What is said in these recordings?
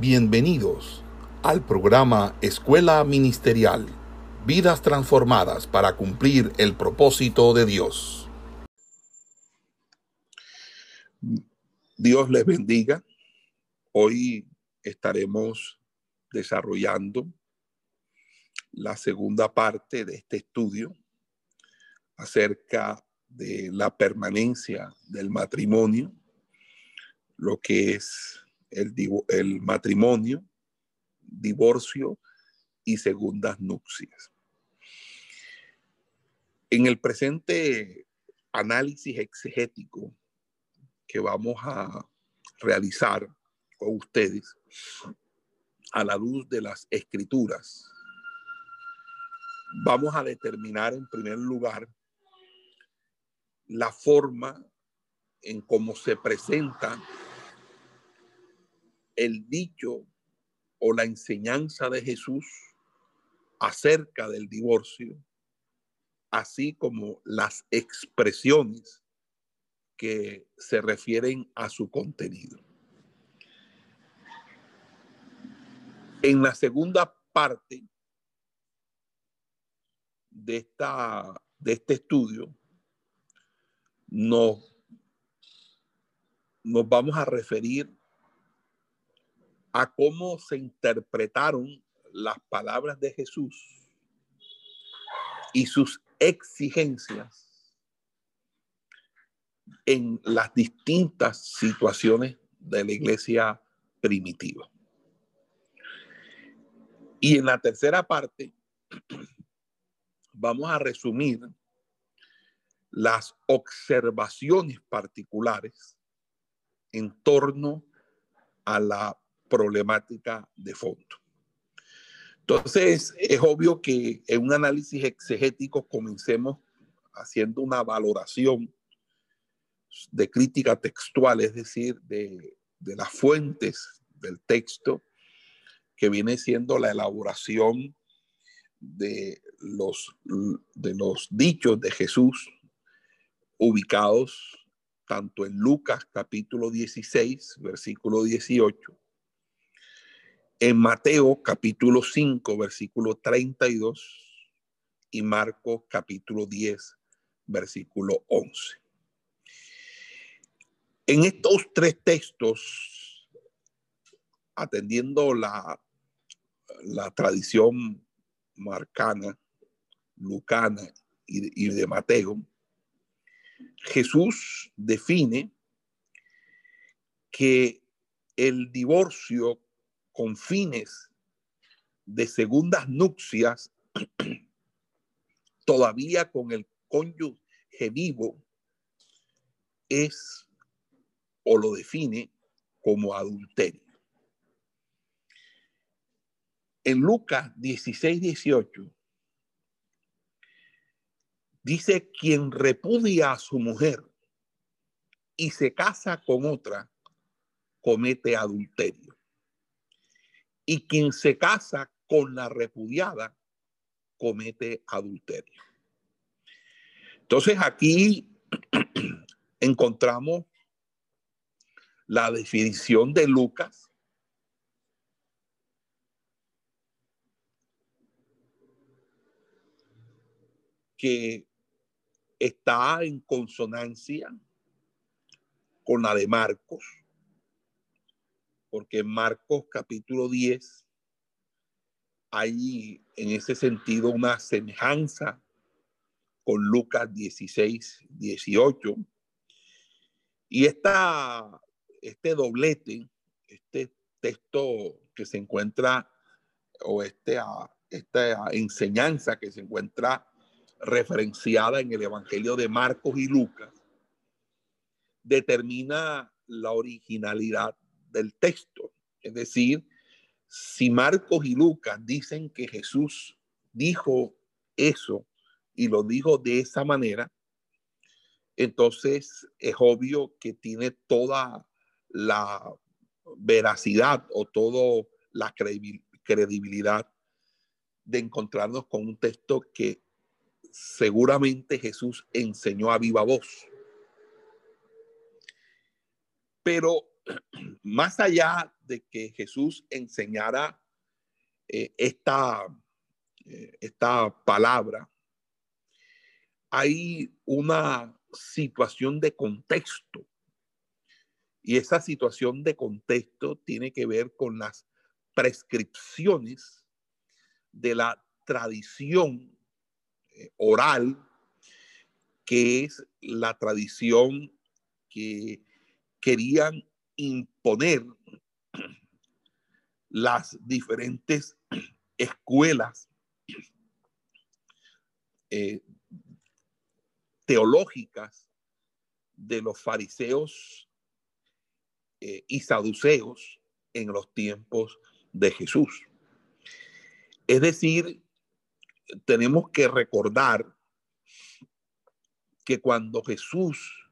Bienvenidos al programa Escuela Ministerial, vidas transformadas para cumplir el propósito de Dios. Dios les bendiga. Hoy estaremos desarrollando la segunda parte de este estudio acerca de la permanencia del matrimonio, lo que es el, matrimonio, divorcio y segundas nupcias. En el presente análisis exegético que vamos a realizar con ustedes a la luz de las escrituras, vamos a determinar en primer lugar la forma en cómo se presenta el dicho o la enseñanza de Jesús acerca del divorcio, así como las expresiones que se refieren a su contenido. En la segunda parte de, esta, de este estudio, nos, nos vamos a referir a cómo se interpretaron las palabras de Jesús y sus exigencias en las distintas situaciones de la iglesia primitiva. Y en la tercera parte vamos a resumir las observaciones particulares en torno a la problemática de fondo. Entonces, es obvio que en un análisis exegético comencemos haciendo una valoración de crítica textual, es decir, de, de las fuentes del texto, que viene siendo la elaboración de los, de los dichos de Jesús ubicados tanto en Lucas capítulo 16, versículo 18, en Mateo capítulo 5, versículo 32 y Marcos capítulo 10, versículo 11. En estos tres textos, atendiendo la, la tradición marcana, lucana y, y de Mateo, Jesús define que el divorcio con fines de segundas nupcias, todavía con el cónyuge vivo, es o lo define como adulterio. En Lucas 16, 18, dice, quien repudia a su mujer y se casa con otra, comete adulterio y quien se casa con la repudiada comete adulterio. Entonces aquí encontramos la definición de Lucas que está en consonancia con la de Marcos porque en Marcos capítulo 10 hay en ese sentido una semejanza con Lucas 16, 18. Y esta, este doblete, este texto que se encuentra, o este, esta enseñanza que se encuentra referenciada en el Evangelio de Marcos y Lucas, determina la originalidad del texto. Es decir, si Marcos y Lucas dicen que Jesús dijo eso y lo dijo de esa manera, entonces es obvio que tiene toda la veracidad o toda la credibilidad de encontrarnos con un texto que seguramente Jesús enseñó a viva voz. Pero más allá de que Jesús enseñara eh, esta, eh, esta palabra, hay una situación de contexto. Y esa situación de contexto tiene que ver con las prescripciones de la tradición eh, oral, que es la tradición que querían imponer las diferentes escuelas eh, teológicas de los fariseos eh, y saduceos en los tiempos de Jesús. Es decir, tenemos que recordar que cuando Jesús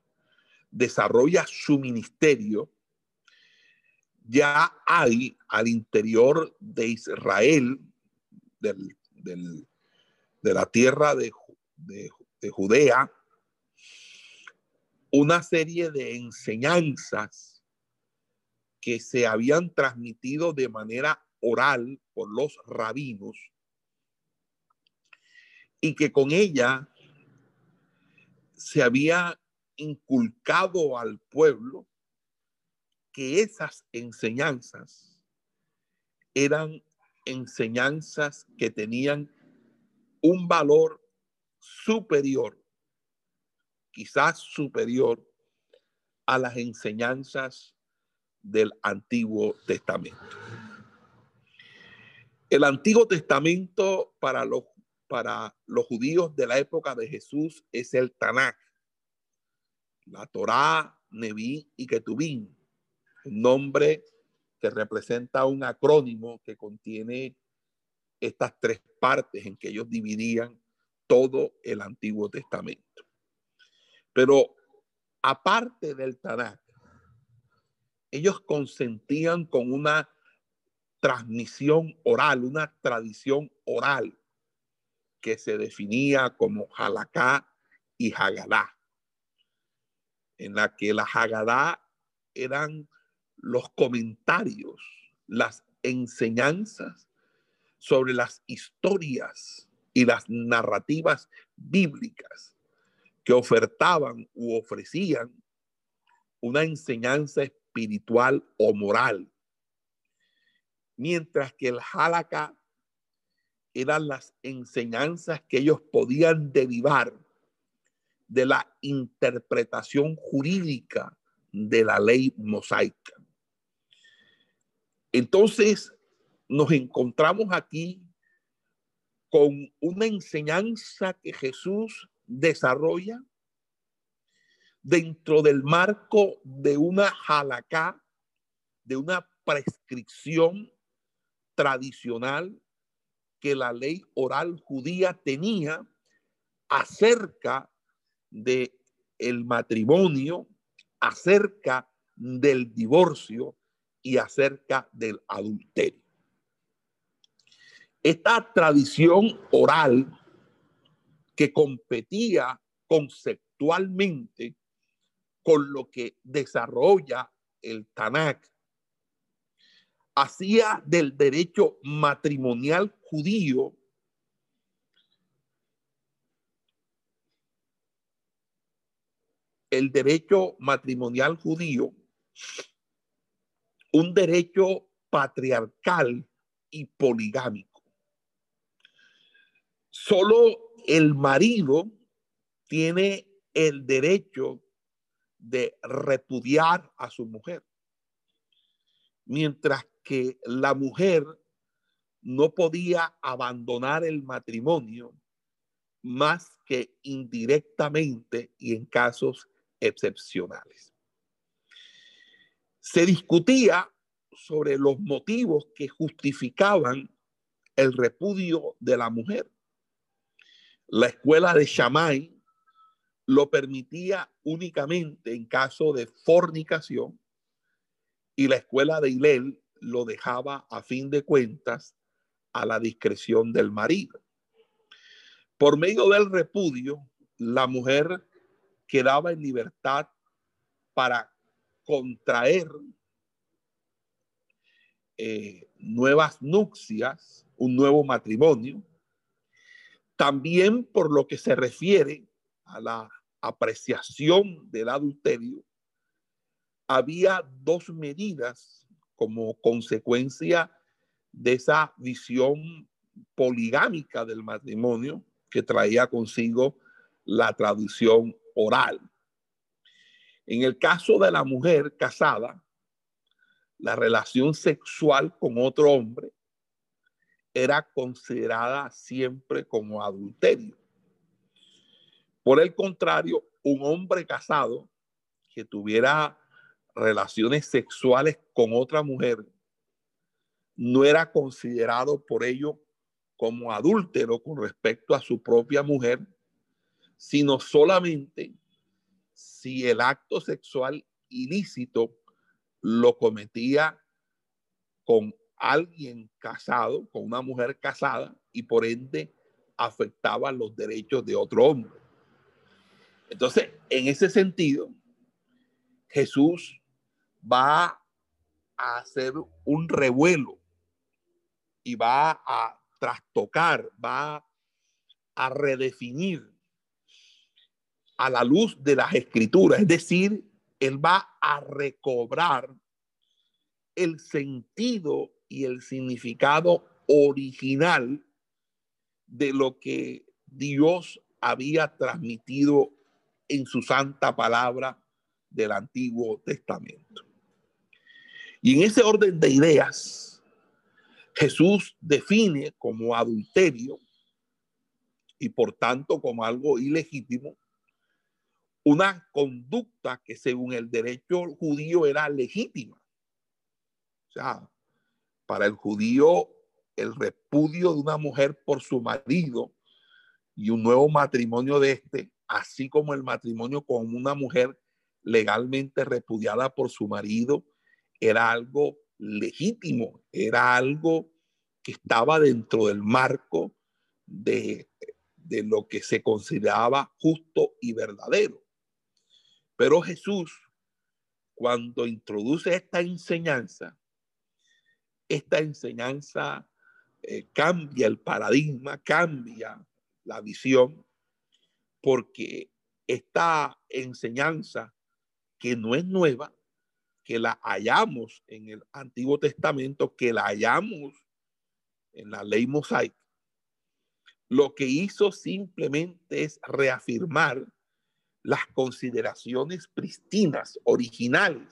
desarrolla su ministerio, ya hay al interior de Israel, de la tierra de, de Judea, una serie de enseñanzas que se habían transmitido de manera oral por los rabinos y que con ella se había inculcado al pueblo que esas enseñanzas eran enseñanzas que tenían un valor superior, quizás superior a las enseñanzas del Antiguo Testamento. El Antiguo Testamento para los, para los judíos de la época de Jesús es el Tanakh, la Torá, Neví y Ketubín nombre que representa un acrónimo que contiene estas tres partes en que ellos dividían todo el Antiguo Testamento. Pero aparte del Tanakh, ellos consentían con una transmisión oral, una tradición oral que se definía como Halaká y Hagadá, en la que la Hagadá eran los comentarios, las enseñanzas sobre las historias y las narrativas bíblicas que ofertaban u ofrecían una enseñanza espiritual o moral, mientras que el halakha eran las enseñanzas que ellos podían derivar de la interpretación jurídica de la ley mosaica. Entonces, nos encontramos aquí con una enseñanza que Jesús desarrolla dentro del marco de una halakha, de una prescripción tradicional que la ley oral judía tenía acerca de el matrimonio, acerca del divorcio y acerca del adulterio. Esta tradición oral que competía conceptualmente con lo que desarrolla el Tanakh, hacía del derecho matrimonial judío el derecho matrimonial judío un derecho patriarcal y poligámico. Solo el marido tiene el derecho de repudiar a su mujer, mientras que la mujer no podía abandonar el matrimonio más que indirectamente y en casos excepcionales se discutía sobre los motivos que justificaban el repudio de la mujer. La escuela de Shammai lo permitía únicamente en caso de fornicación y la escuela de Hillel lo dejaba a fin de cuentas a la discreción del marido. Por medio del repudio, la mujer quedaba en libertad para contraer eh, nuevas nupcias, un nuevo matrimonio. También por lo que se refiere a la apreciación del adulterio, había dos medidas como consecuencia de esa visión poligámica del matrimonio que traía consigo la tradición oral. En el caso de la mujer casada, la relación sexual con otro hombre era considerada siempre como adulterio. Por el contrario, un hombre casado que tuviera relaciones sexuales con otra mujer no era considerado por ello como adúltero con respecto a su propia mujer, sino solamente si el acto sexual ilícito lo cometía con alguien casado, con una mujer casada, y por ende afectaba los derechos de otro hombre. Entonces, en ese sentido, Jesús va a hacer un revuelo y va a trastocar, va a redefinir a la luz de las escrituras. Es decir, él va a recobrar el sentido y el significado original de lo que Dios había transmitido en su santa palabra del Antiguo Testamento. Y en ese orden de ideas, Jesús define como adulterio y por tanto como algo ilegítimo una conducta que según el derecho judío era legítima. O sea, para el judío el repudio de una mujer por su marido y un nuevo matrimonio de este, así como el matrimonio con una mujer legalmente repudiada por su marido, era algo legítimo, era algo que estaba dentro del marco de, de lo que se consideraba justo y verdadero. Pero Jesús, cuando introduce esta enseñanza, esta enseñanza eh, cambia el paradigma, cambia la visión, porque esta enseñanza que no es nueva, que la hallamos en el Antiguo Testamento, que la hallamos en la ley mosaica, lo que hizo simplemente es reafirmar las consideraciones pristinas, originales,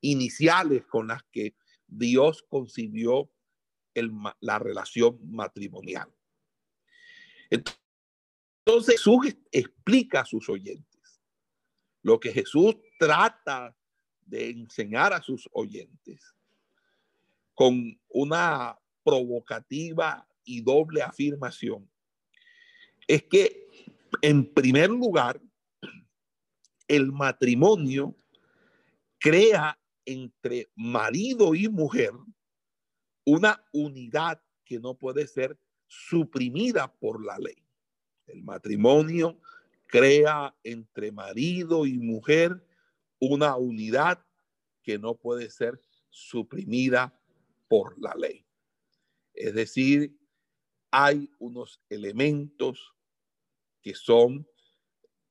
iniciales con las que Dios concibió la relación matrimonial. Entonces Jesús explica a sus oyentes lo que Jesús trata de enseñar a sus oyentes con una provocativa y doble afirmación es que en primer lugar el matrimonio crea entre marido y mujer una unidad que no puede ser suprimida por la ley. El matrimonio crea entre marido y mujer una unidad que no puede ser suprimida por la ley. Es decir, hay unos elementos que son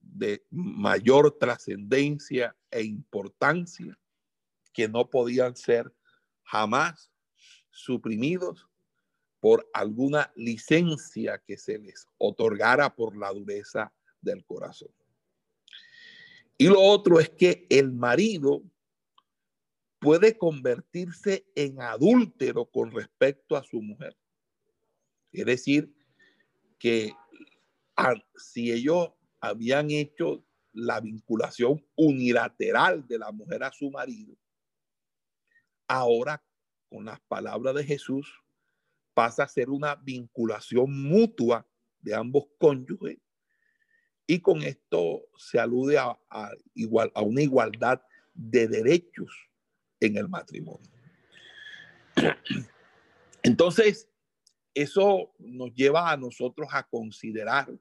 de mayor trascendencia e importancia que no podían ser jamás suprimidos por alguna licencia que se les otorgara por la dureza del corazón. Y lo otro es que el marido puede convertirse en adúltero con respecto a su mujer. Es decir, que si ellos habían hecho la vinculación unilateral de la mujer a su marido, ahora con las palabras de Jesús pasa a ser una vinculación mutua de ambos cónyuges y con esto se alude a, igual, a una igualdad de derechos en el matrimonio. Entonces, eso nos lleva a nosotros a considerar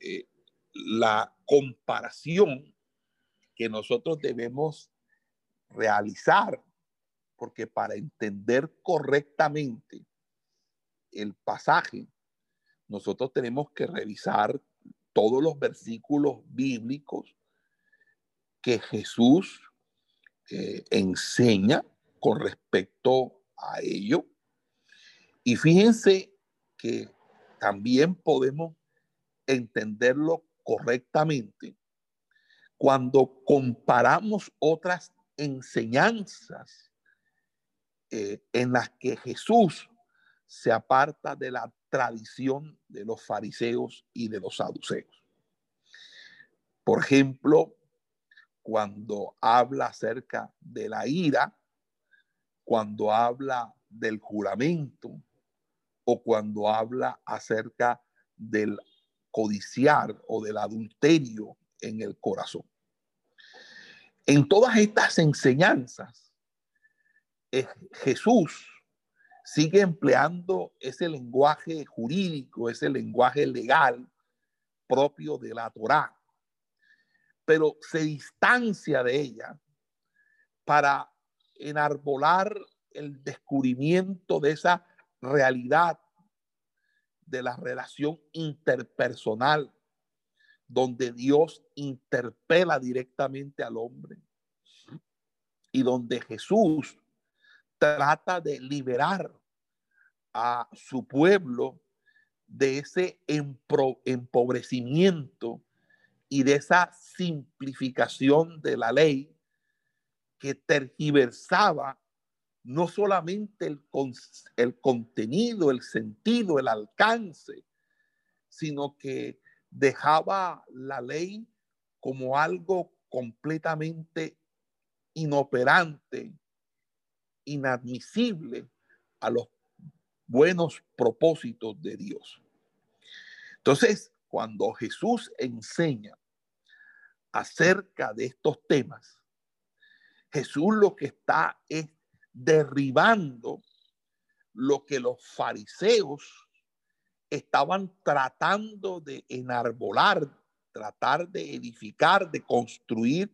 eh, la comparación que nosotros debemos realizar porque para entender correctamente el pasaje, nosotros tenemos que revisar todos los versículos bíblicos que Jesús eh, enseña con respecto a ello. Y fíjense que también podemos entenderlo correctamente cuando comparamos otras enseñanzas eh, en las que Jesús se aparta de la tradición de los fariseos y de los saduceos. Por ejemplo, cuando habla acerca de la ira, cuando habla del juramento o cuando habla acerca del codiciar o del adulterio en el corazón. En todas estas enseñanzas, eh, Jesús sigue empleando ese lenguaje jurídico, ese lenguaje legal propio de la Torá, pero se distancia de ella para enarbolar el descubrimiento de esa realidad de la relación interpersonal, donde Dios interpela directamente al hombre y donde Jesús trata de liberar a su pueblo de ese empobrecimiento y de esa simplificación de la ley que tergiversaba no solamente el, el contenido, el sentido, el alcance, sino que dejaba la ley como algo completamente inoperante, inadmisible a los buenos propósitos de Dios. Entonces, cuando Jesús enseña acerca de estos temas, Jesús lo que está es derribando lo que los fariseos estaban tratando de enarbolar, tratar de edificar, de construir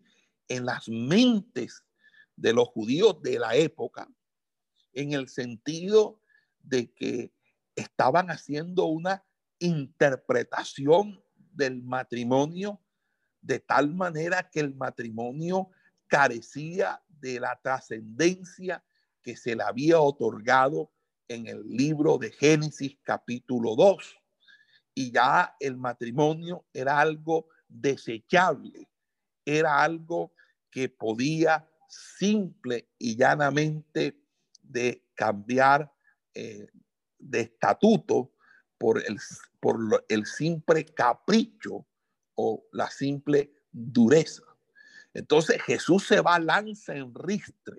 en las mentes de los judíos de la época, en el sentido de que estaban haciendo una interpretación del matrimonio de tal manera que el matrimonio carecía de la trascendencia que se le había otorgado en el libro de Génesis capítulo 2. Y ya el matrimonio era algo desechable, era algo que podía simple y llanamente de cambiar eh, de estatuto por el, por el simple capricho o la simple dureza. Entonces Jesús se va lanza en ristre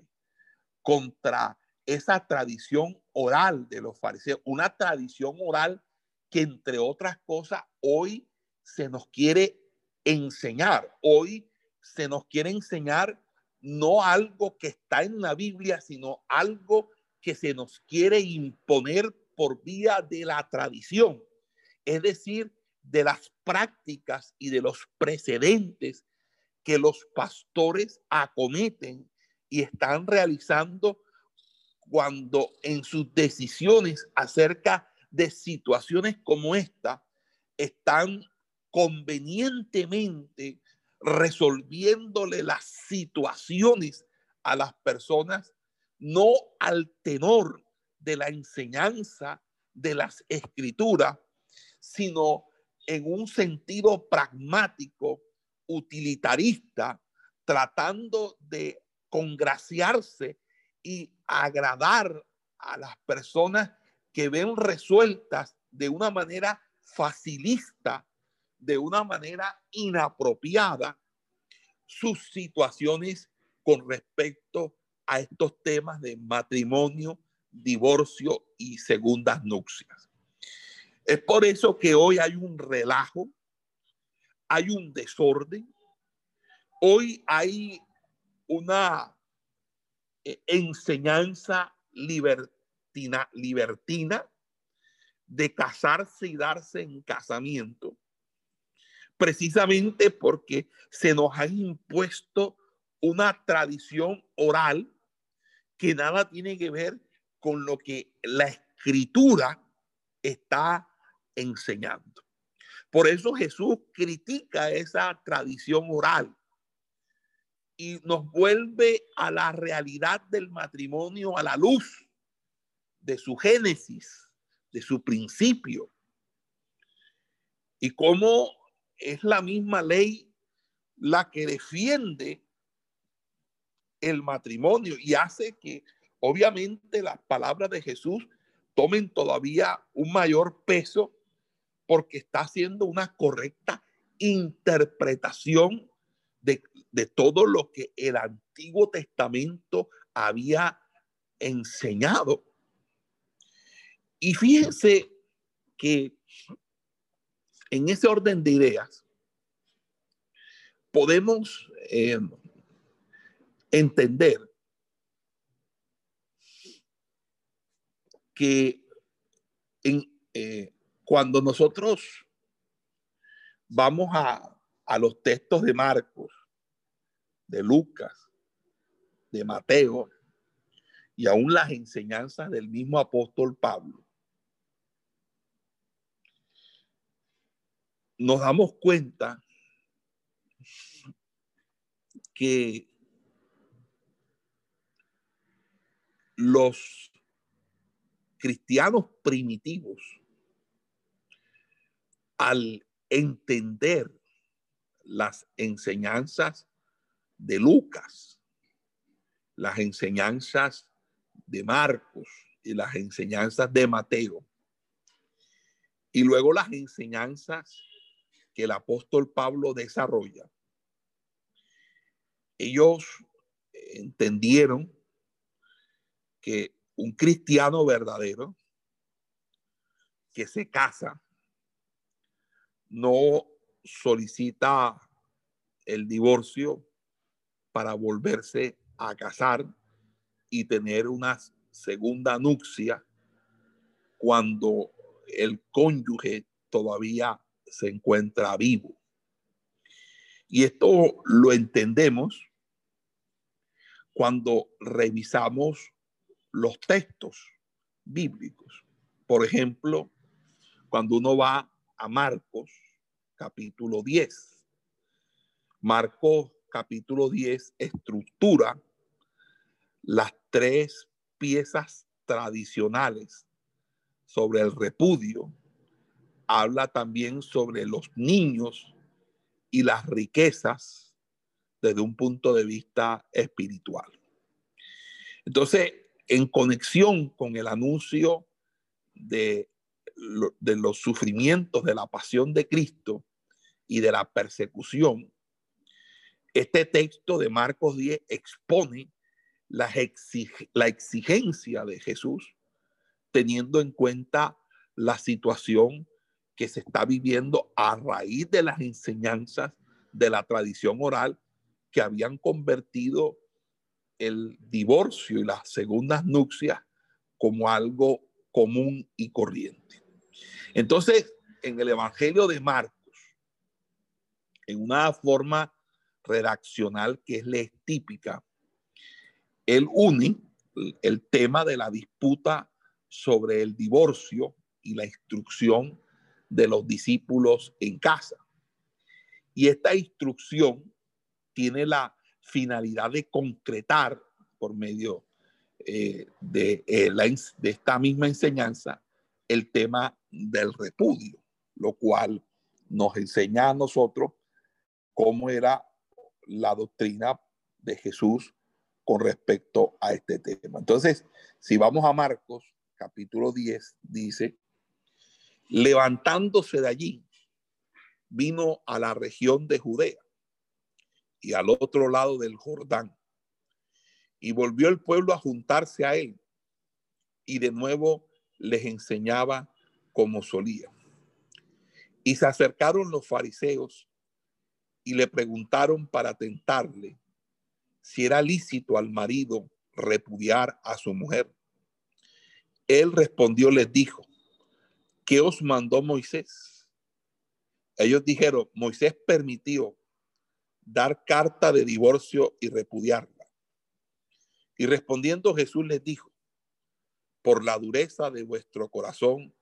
contra esa tradición oral de los fariseos, una tradición oral que entre otras cosas hoy se nos quiere enseñar, hoy se nos quiere enseñar no algo que está en la Biblia, sino algo que se nos quiere imponer por vía de la tradición, es decir, de las prácticas y de los precedentes que los pastores acometen y están realizando cuando en sus decisiones acerca de situaciones como esta están convenientemente resolviéndole las situaciones a las personas, no al tenor de la enseñanza de las escrituras, sino en un sentido pragmático, utilitarista, tratando de congraciarse y agradar a las personas que ven resueltas de una manera facilista de una manera inapropiada sus situaciones con respecto a estos temas de matrimonio, divorcio y segundas nupcias. Es por eso que hoy hay un relajo, hay un desorden, hoy hay una eh, enseñanza libertina, libertina de casarse y darse en casamiento precisamente porque se nos ha impuesto una tradición oral que nada tiene que ver con lo que la escritura está enseñando. Por eso Jesús critica esa tradición oral y nos vuelve a la realidad del matrimonio a la luz de su génesis, de su principio. Y cómo es la misma ley la que defiende el matrimonio y hace que obviamente las palabras de Jesús tomen todavía un mayor peso porque está haciendo una correcta interpretación de, todo lo que el Antiguo Testamento había enseñado. Y fíjense que en ese orden de ideas podemos eh, entender que eh, cuando nosotros vamos a, a los textos de Marcos, de Lucas, de Mateo y aún las enseñanzas del mismo apóstol Pablo, nos damos cuenta que los cristianos primitivos, al entender las enseñanzas de Lucas, las enseñanzas de Marcos y las enseñanzas de Mateo, y luego las enseñanzas que el apóstol Pablo desarrolla, ellos entendieron que un cristiano verdadero que se casa no solicita el divorcio para volverse a casar y tener una segunda nupcia cuando el cónyuge todavía se encuentra vivo. Y esto lo entendemos cuando revisamos los textos bíblicos. Por ejemplo, cuando uno va a Marcos capítulo 10. Marcos capítulo 10 estructura las tres piezas tradicionales sobre el repudio. Habla también sobre los niños y las riquezas desde un punto de vista espiritual. Entonces, en conexión con el anuncio de, de los sufrimientos de la pasión de Cristo y de la persecución, este texto de Marcos 10 expone la, la exigencia de Jesús teniendo en cuenta la situación que se está viviendo a raíz de las enseñanzas de la tradición oral que habían convertido el divorcio y las segundas nupcias como algo común y corriente. Entonces, en el Evangelio de Marcos, en una forma redaccional que es la típica, él une el tema de la disputa sobre el divorcio y la instrucción de los discípulos en casa. Y esta instrucción tiene la finalidad de concretar por medio eh, de, eh, de esta misma enseñanza el tema del repudio, lo cual nos enseña a nosotros cómo era la doctrina de Jesús con respecto a este tema. Entonces, si vamos a Marcos capítulo 10, dice, levantándose de allí, vino a la región de Judea y al otro lado del Jordán. Y volvió el pueblo a juntarse a él y de nuevo les enseñaba como solía. Y se acercaron los fariseos y le preguntaron para tentarle si era lícito al marido repudiar a su mujer. Él respondió, les dijo, ¿qué os mandó Moisés? Ellos dijeron, Moisés permitió dar carta de divorcio y repudiarla. Y respondiendo Jesús les dijo, por la dureza de vuestro corazón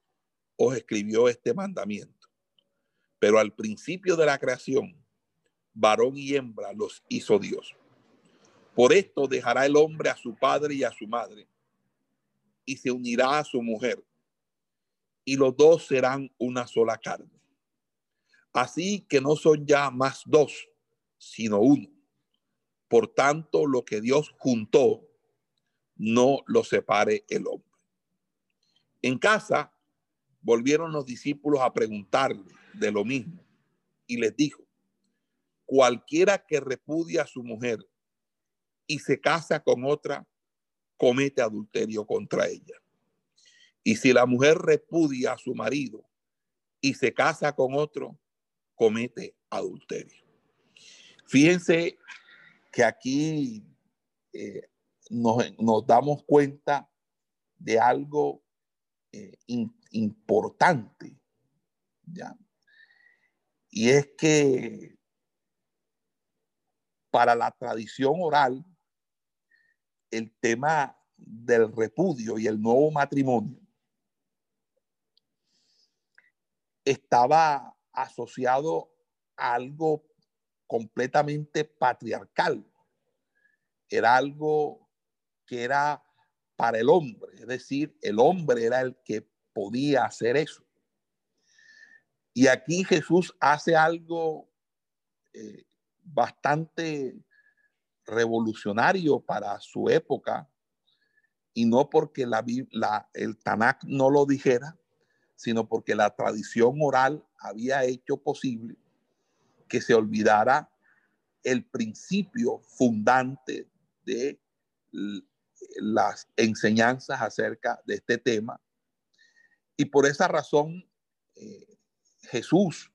os escribió este mandamiento. Pero al principio de la creación, varón y hembra los hizo Dios. Por esto dejará el hombre a su padre y a su madre, y se unirá a su mujer, y los dos serán una sola carne. Así que no son ya más dos, sino uno. Por tanto, lo que Dios juntó, no lo separe el hombre. En casa volvieron los discípulos a preguntarle de lo mismo y les dijo, cualquiera que repudia a su mujer y se casa con otra, comete adulterio contra ella. Y si la mujer repudia a su marido y se casa con otro, comete adulterio. Fíjense que aquí eh, nos, damos cuenta de algo eh, importante, ¿ya? Y es que para la tradición oral, el tema del repudio y el nuevo matrimonio estaba asociado a algo completamente patriarcal. Era algo que era para el hombre, es decir, el hombre era el que podía hacer eso. Y aquí Jesús hace algo eh, bastante revolucionario para su época, y no porque la, el Tanakh no lo dijera, sino porque la tradición oral había hecho posible que se olvidara el principio fundante de las enseñanzas acerca de este tema. Y por esa razón, eh, Jesús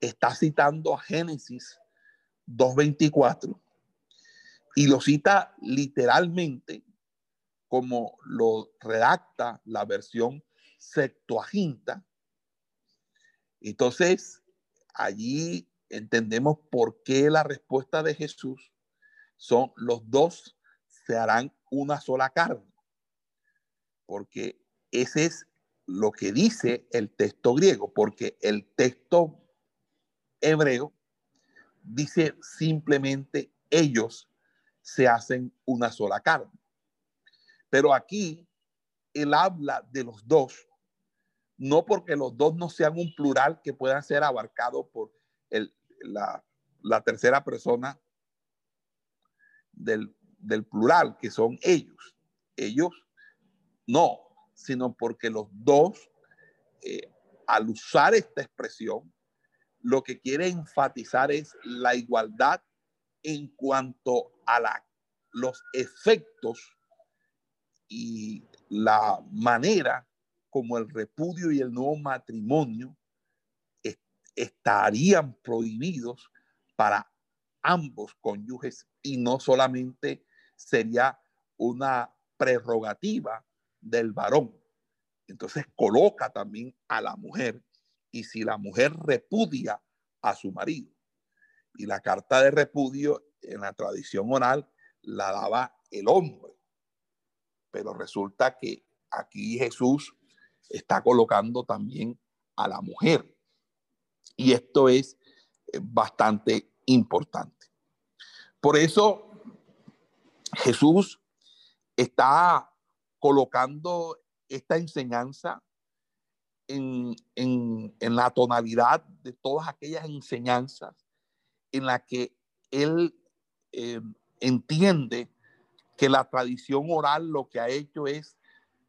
está citando a Génesis 2.24 y lo cita literalmente como lo redacta la versión Septuaginta. Entonces, allí entendemos por qué la respuesta de Jesús son los dos se harán una sola carne. Porque ese es lo que dice el texto griego, porque el texto hebreo dice simplemente ellos se hacen una sola carne. Pero aquí él habla de los dos, no porque los dos no sean un plural que puedan ser abarcado por el, la, la tercera persona del, del plural, que son ellos. Ellos no, sino porque los dos, eh, al usar esta expresión, lo que quiere enfatizar es la igualdad en cuanto a la, los efectos y la manera como el repudio y el nuevo matrimonio estarían prohibidos para ambos cónyuges y no solamente sería una prerrogativa del varón. Entonces coloca también a la mujer y si la mujer repudia a su marido y la carta de repudio en la tradición oral la daba el hombre. Pero resulta que aquí Jesús está colocando también a la mujer. Y esto es eh, bastante importante. Por eso Jesús está colocando esta enseñanza en, la tonalidad de todas aquellas enseñanzas en la que él eh, entiende que la tradición oral lo que ha hecho es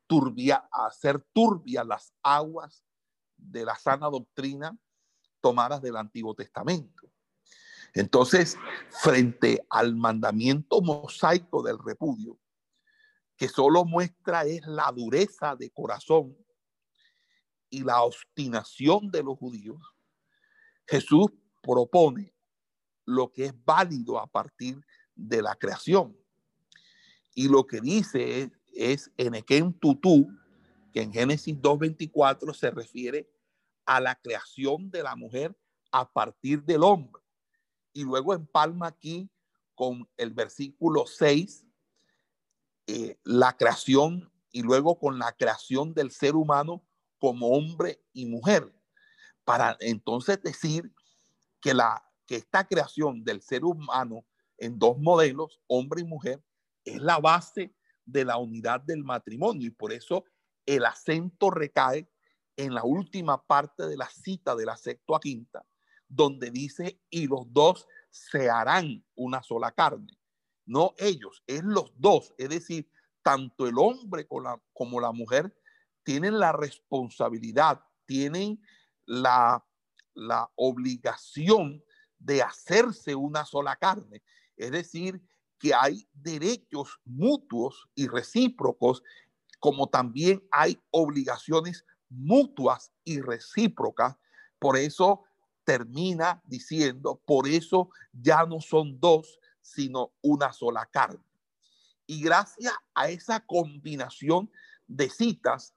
turbia, hacer turbias las aguas de la sana doctrina tomadas del Antiguo Testamento. Entonces, frente al mandamiento mosaico del repudio, que solo muestra es la dureza de corazón y la obstinación de los judíos, Jesús propone lo que es válido a partir de la creación. Y lo que dice es, es en Tutú, que en Génesis 2.24 se refiere a la creación de la mujer a partir del hombre. Y luego empalma aquí con el versículo 6 eh, la creación y luego con la creación del ser humano como hombre y mujer, para entonces decir que, la, que esta creación del ser humano en dos modelos, hombre y mujer, es la base de la unidad del matrimonio y por eso el acento recae en la última parte de la cita de la quinta, donde dice, y los dos se harán una sola carne. No ellos, es los dos, es decir, tanto el hombre como la, como la mujer tienen la responsabilidad, tienen la, la obligación de hacerse una sola carne. Es decir, que hay derechos mutuos y recíprocos, como también hay obligaciones mutuas y recíprocas. Por eso termina diciendo, por eso ya no son dos, sino una sola carne. Y gracias a esa combinación de citas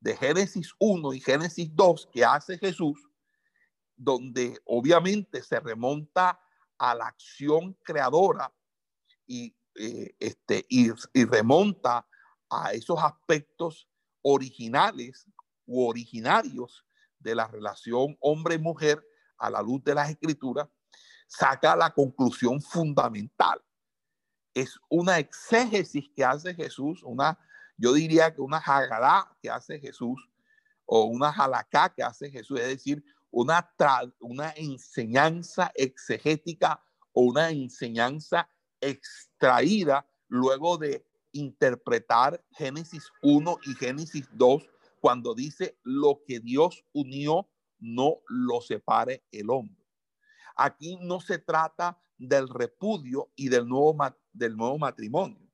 de Génesis 1 y Génesis 2 que hace Jesús, donde obviamente se remonta a la acción creadora y, eh, este, y, y remonta a esos aspectos originales u originarios de la relación hombre-mujer a la luz de las escrituras, saca la conclusión fundamental. Es una exégesis que hace Jesús, una, yo diría que una jagará que hace Jesús, o una jalacá que hace Jesús, es decir, una, una enseñanza exegética o una enseñanza extraída luego de interpretar Génesis 1 y Génesis 2 cuando dice lo que Dios unió, no lo separe el hombre. Aquí no se trata del repudio y del nuevo, del nuevo matrimonio.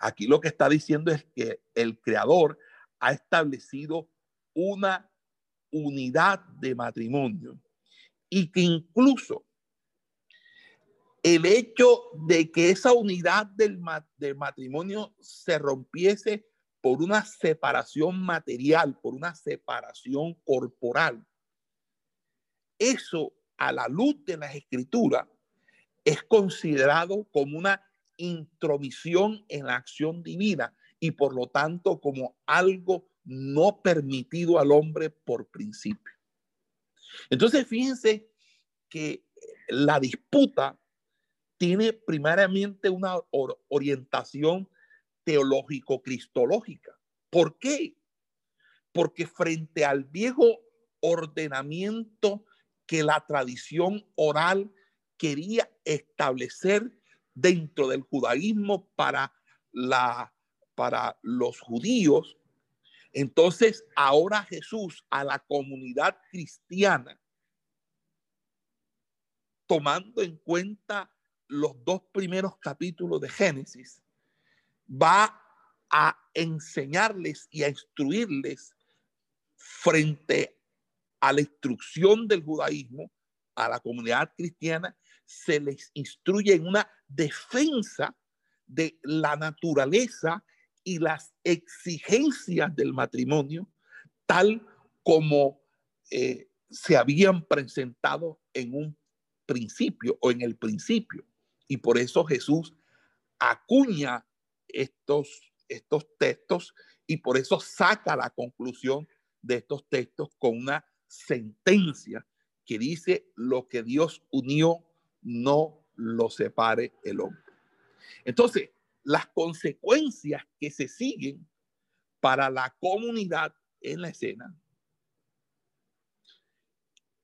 Aquí lo que está diciendo es que el creador ha establecido una unidad de matrimonio y que incluso el hecho de que esa unidad del, del matrimonio se rompiese por una separación material, por una separación corporal. Eso, a la luz de las escrituras, es considerado como una intromisión en la acción divina y por lo tanto como algo no permitido al hombre por principio. Entonces, fíjense que la disputa tiene primariamente una orientación teológico-cristológica. ¿Por qué? Porque frente al viejo ordenamiento que la tradición oral quería establecer dentro del judaísmo para, la, para los judíos, entonces ahora Jesús a la comunidad cristiana, tomando en cuenta los dos primeros capítulos de Génesis, va a enseñarles y a instruirles frente a la instrucción del judaísmo, a la comunidad cristiana, se les instruye en una defensa de la naturaleza y las exigencias del matrimonio, tal como eh, se habían presentado en un principio o en el principio. Y por eso Jesús acuña estos, estos textos y por eso saca la conclusión de estos textos con una sentencia que dice lo que Dios unió no lo separe el hombre. Entonces, las consecuencias que se siguen para la comunidad en la escena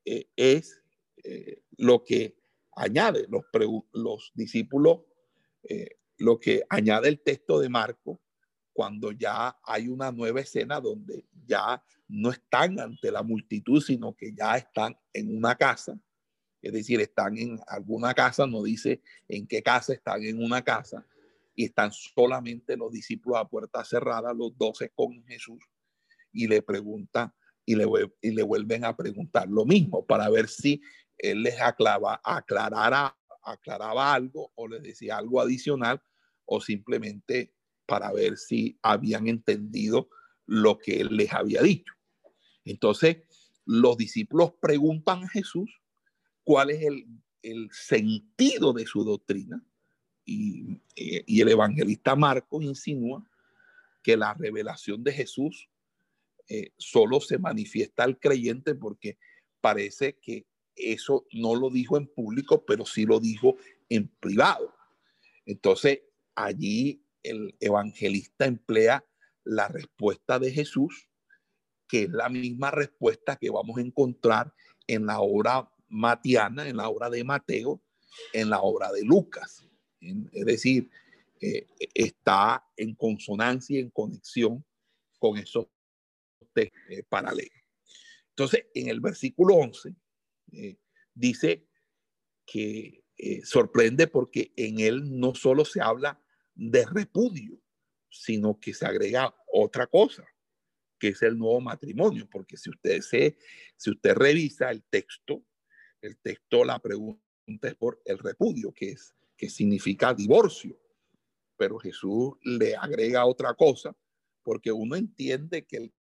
eh, es eh, lo que añade los, los discípulos eh, lo que añade el texto de Marco cuando ya hay una nueva escena donde ya no están ante la multitud, sino que ya están en una casa. Es decir, están en alguna casa, no dice en qué casa, están en una casa y están solamente los discípulos a puerta cerrada, los doce con Jesús, y le preguntan y le, y le vuelven a preguntar lo mismo para ver si él les aclava, aclaraba algo o les decía algo adicional o simplemente para ver si habían entendido lo que él les había dicho. Entonces, los discípulos preguntan a Jesús cuál es el, el sentido de su doctrina y, el evangelista Marcos insinúa que la revelación de Jesús eh, solo se manifiesta al creyente porque parece que eso no lo dijo en público, pero sí lo dijo en privado. Entonces, allí el evangelista emplea la respuesta de Jesús, que es la misma respuesta que vamos a encontrar en la obra matiana, en la obra de Mateo, en la obra de Lucas. Es decir, eh, está en consonancia y en conexión con esos eh, paralelo. Entonces, en el versículo 11 eh, dice que sorprende porque en él no solo se habla de repudio, sino que se agrega otra cosa, que es el nuevo matrimonio, porque si usted se, si usted revisa el texto, el texto la pregunta es por el repudio, que es que significa divorcio, pero Jesús le agrega otra cosa, porque uno entiende que el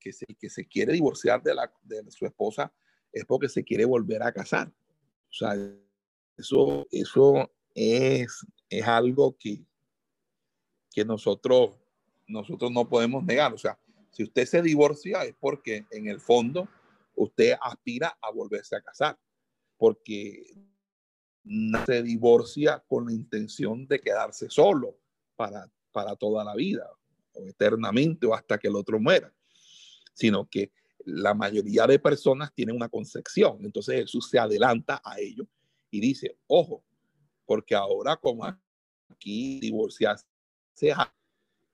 que se, que se quiere divorciar de, la, de su esposa es porque se quiere volver a casar. O sea, eso, eso es, es algo que, que nosotros, nosotros no podemos negar. O sea, si usted se divorcia es porque en el fondo usted aspira a volverse a casar, porque se divorcia con la intención de quedarse solo para, para toda la vida, o eternamente, o hasta que el otro muera sino que la mayoría de personas tienen una concepción. Entonces Jesús se adelanta a ello y dice, ojo, porque ahora como aquí divorciarse,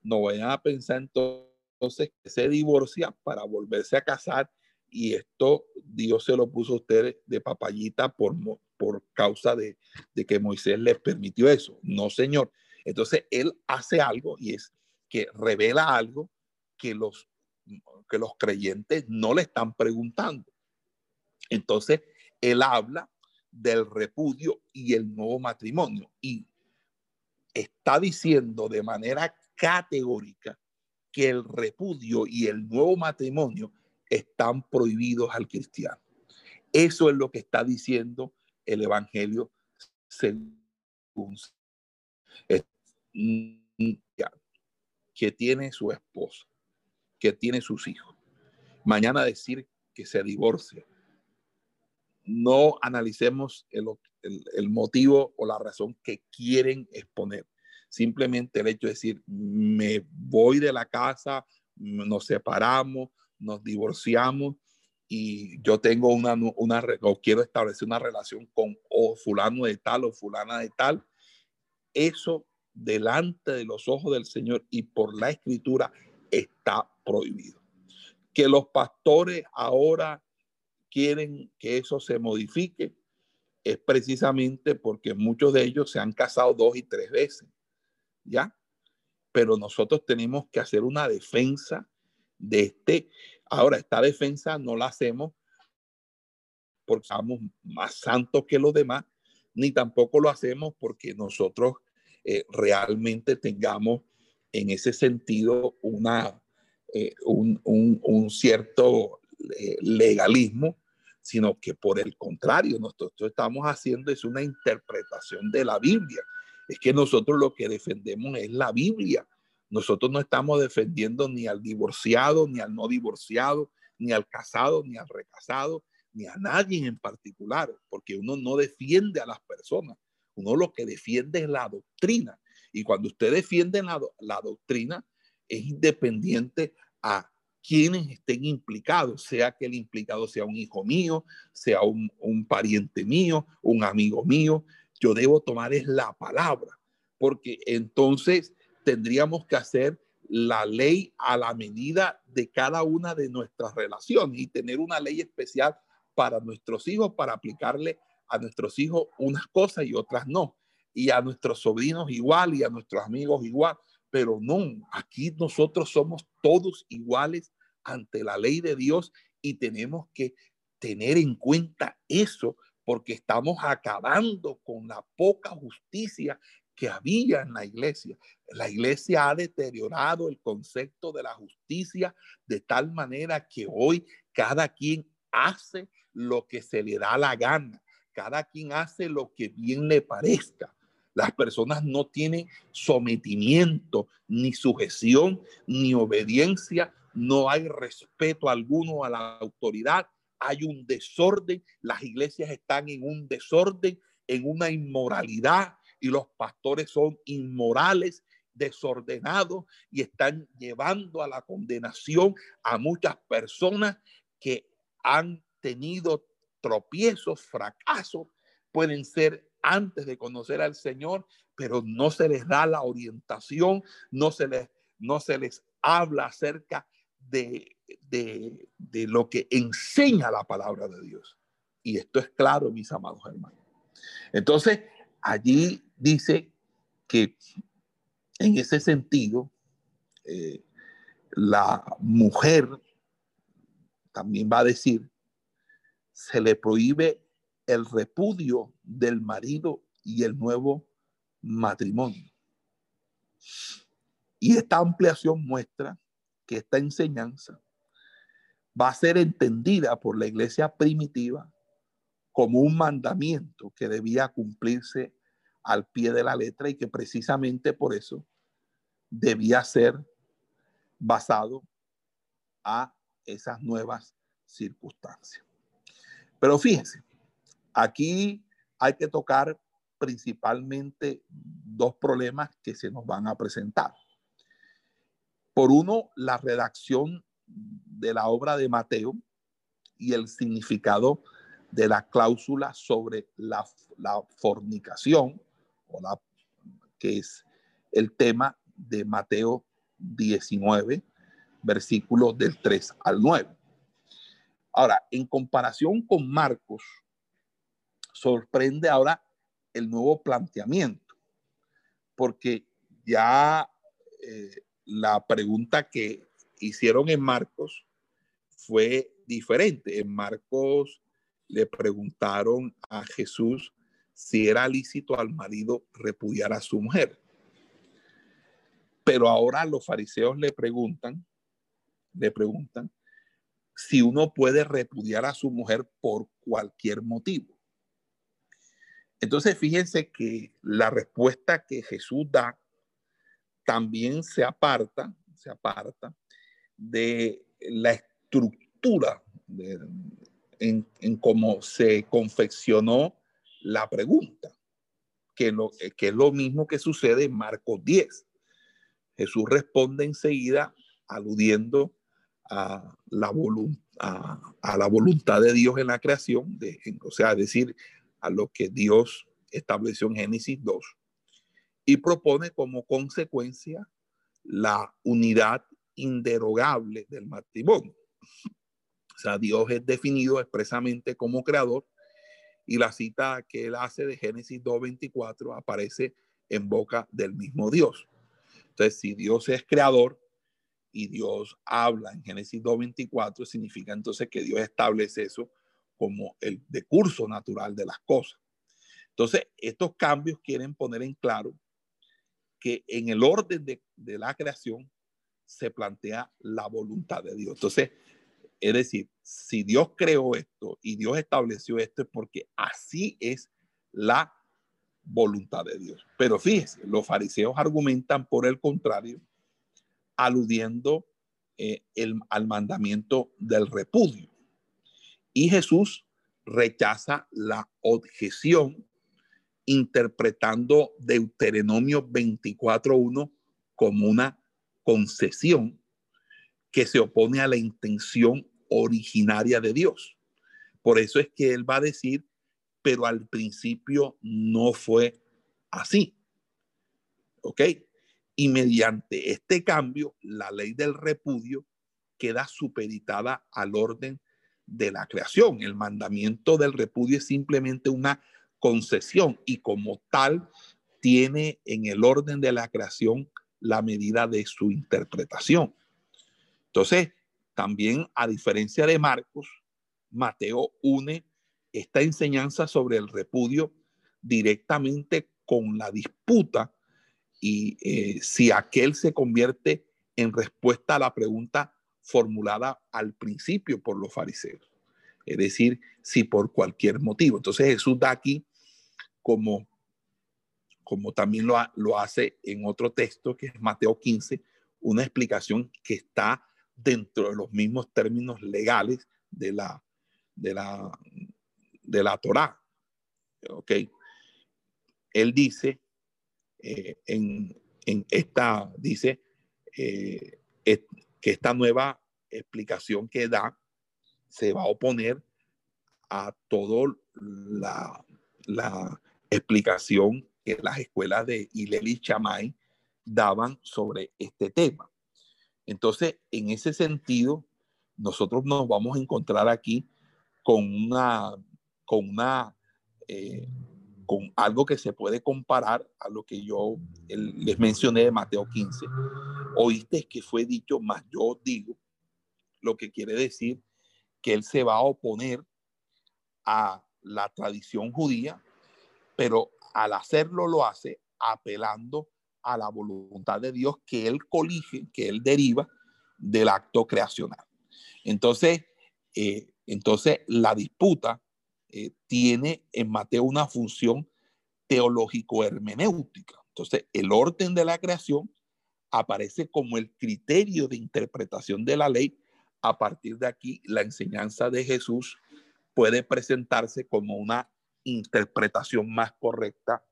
no vayan a pensar entonces que se divorcia para volverse a casar y esto Dios se lo puso a ustedes de papayita por, por causa de, de que Moisés les permitió eso. No, Señor. Entonces Él hace algo y es que revela algo que los que los creyentes no le están preguntando. Entonces, él habla del repudio y el nuevo matrimonio y está diciendo de manera categórica que el repudio y el nuevo matrimonio están prohibidos al cristiano. Eso es lo que está diciendo el Evangelio según que tiene su esposa que tiene sus hijos. Mañana decir que se divorcia. No analicemos el, motivo o la razón que quieren exponer. Simplemente el hecho de decir, me voy de la casa, nos separamos, nos divorciamos y yo tengo una, una o quiero establecer una relación con o fulano de tal o fulana de tal. Eso delante de los ojos del Señor y por la escritura está prohibido. Que los pastores ahora quieren que eso se modifique es precisamente porque muchos de ellos se han casado dos y tres veces, ¿ya? Pero nosotros tenemos que hacer una defensa de este. Ahora, esta defensa no la hacemos porque somos más santos que los demás, ni tampoco lo hacemos porque nosotros eh, realmente tengamos en ese sentido una, eh, un, un, cierto eh, legalismo, sino que por el contrario, nosotros estamos haciendo es una interpretación de la Biblia. Es que nosotros lo que defendemos es la Biblia. Nosotros no estamos defendiendo ni al divorciado, ni al no divorciado, ni al casado, ni al recasado, ni a nadie en particular, porque uno no defiende a las personas. Uno lo que defiende es la doctrina. Y cuando usted defiende la, la doctrina, es independiente a quienes estén implicados, sea que el implicado sea un hijo mío, sea un, un pariente mío, un amigo mío. Yo debo tomar es la palabra, porque entonces tendríamos que hacer la ley a la medida de cada una de nuestras relaciones y tener una ley especial para nuestros hijos, para aplicarle a nuestros hijos unas cosas y otras no, y a nuestros sobrinos igual y a nuestros amigos igual pero no, aquí nosotros somos todos iguales ante la ley de Dios y tenemos que tener en cuenta eso porque estamos acabando con la poca justicia que había en la iglesia. La iglesia ha deteriorado el concepto de la justicia de tal manera que hoy cada quien hace lo que se le da la gana, cada quien hace lo que bien le parezca. Las personas no tienen sometimiento, ni sujeción, ni obediencia. No hay respeto alguno a la autoridad. Hay un desorden. Las iglesias están en un desorden, en una inmoralidad y los pastores son inmorales, desordenados y están llevando a la condenación a muchas personas que han tenido tropiezos, fracasos, pueden ser antes de conocer al Señor, pero no se les da la orientación, no se les, no se les habla acerca de, de, de lo que enseña la palabra de Dios. Y esto es claro, mis amados hermanos. Entonces, allí dice que en ese sentido, eh, la mujer también va a decir, se le prohíbe el repudio del marido y el nuevo matrimonio. Y esta ampliación muestra que esta enseñanza va a ser entendida por la iglesia primitiva como un mandamiento que debía cumplirse al pie de la letra y que precisamente por eso debía ser basado a esas nuevas circunstancias. Pero fíjense, aquí hay que tocar principalmente dos problemas que se nos van a presentar. Por uno, la redacción de la obra de Mateo y el significado de la cláusula sobre la, la fornicación que es el tema de Mateo 19, versículos del 3 al 9. Ahora, en comparación con Marcos, sorprende ahora el nuevo planteamiento, porque ya eh, la pregunta que hicieron en Marcos fue diferente. En Marcos le preguntaron a Jesús si era lícito al marido repudiar a su mujer. Pero ahora los fariseos le preguntan, le preguntan si uno puede repudiar a su mujer por cualquier motivo. Entonces, fíjense que la respuesta que Jesús da también se aparta, se aparta de la estructura en, en cómo se confeccionó la pregunta, que, lo, eh, que es lo mismo que sucede en Marcos 10. Jesús responde enseguida aludiendo a la, a, la voluntad de Dios en la creación, de, o sea, decir, a lo que Dios estableció en Génesis 2, y propone como consecuencia la unidad inderogable del matrimonio. O sea, Dios es definido expresamente como creador y la cita que él hace de Génesis 2.24 aparece en boca del mismo Dios. Entonces, si Dios es creador y Dios habla en Génesis 2.24, significa entonces que Dios establece eso como el decurso natural de las cosas. Entonces, estos cambios quieren poner en claro que en el orden de, la creación se plantea la voluntad de Dios. Entonces, es decir, si Dios creó esto y Dios estableció esto es porque así es la voluntad de Dios. Pero fíjese, los fariseos argumentan por el contrario, aludiendo eh, al mandamiento del repudio. Y Jesús rechaza la objeción interpretando Deuteronomio 24.1 como una concesión que se opone a la intención originaria de Dios. Por eso es que él va a decir, pero al principio no fue así. ¿Ok? Y mediante este cambio, la ley del repudio queda supeditada al orden de la creación. El mandamiento del repudio es simplemente una concesión y como tal tiene en el orden de la creación la medida de su interpretación. Entonces, también a diferencia de Marcos, Mateo une esta enseñanza sobre el repudio directamente con la disputa y eh, si aquel se convierte en respuesta a la pregunta formulada al principio por los fariseos. Es decir, si por cualquier motivo. Entonces Jesús da aquí como, como también lo, lo hace en otro texto que es Mateo 15, una explicación que está dentro de los mismos términos legales de la, de la, de la Torá. ¿Ok? Él dice eh, en, en, esta, dice eh, que esta nueva explicación que da se va a oponer a toda la, la explicación que las escuelas de Hillel y Chamay daban sobre este tema. Entonces, en ese sentido, nosotros nos vamos a encontrar aquí con una, con una, eh, con algo que se puede comparar a lo que yo les mencioné de Mateo 15. Oíste que fue dicho, más yo digo, lo que quiere decir que él se va a oponer a la tradición judía, pero al hacerlo lo hace apelando a la voluntad de Dios que él colige, que él deriva del acto creacional. Entonces, eh, entonces la disputa eh, tiene en Mateo una función teológico-hermenéutica. Entonces, el orden de la creación aparece como el criterio de interpretación de la ley. A partir de aquí, la enseñanza de Jesús puede presentarse como una interpretación más correcta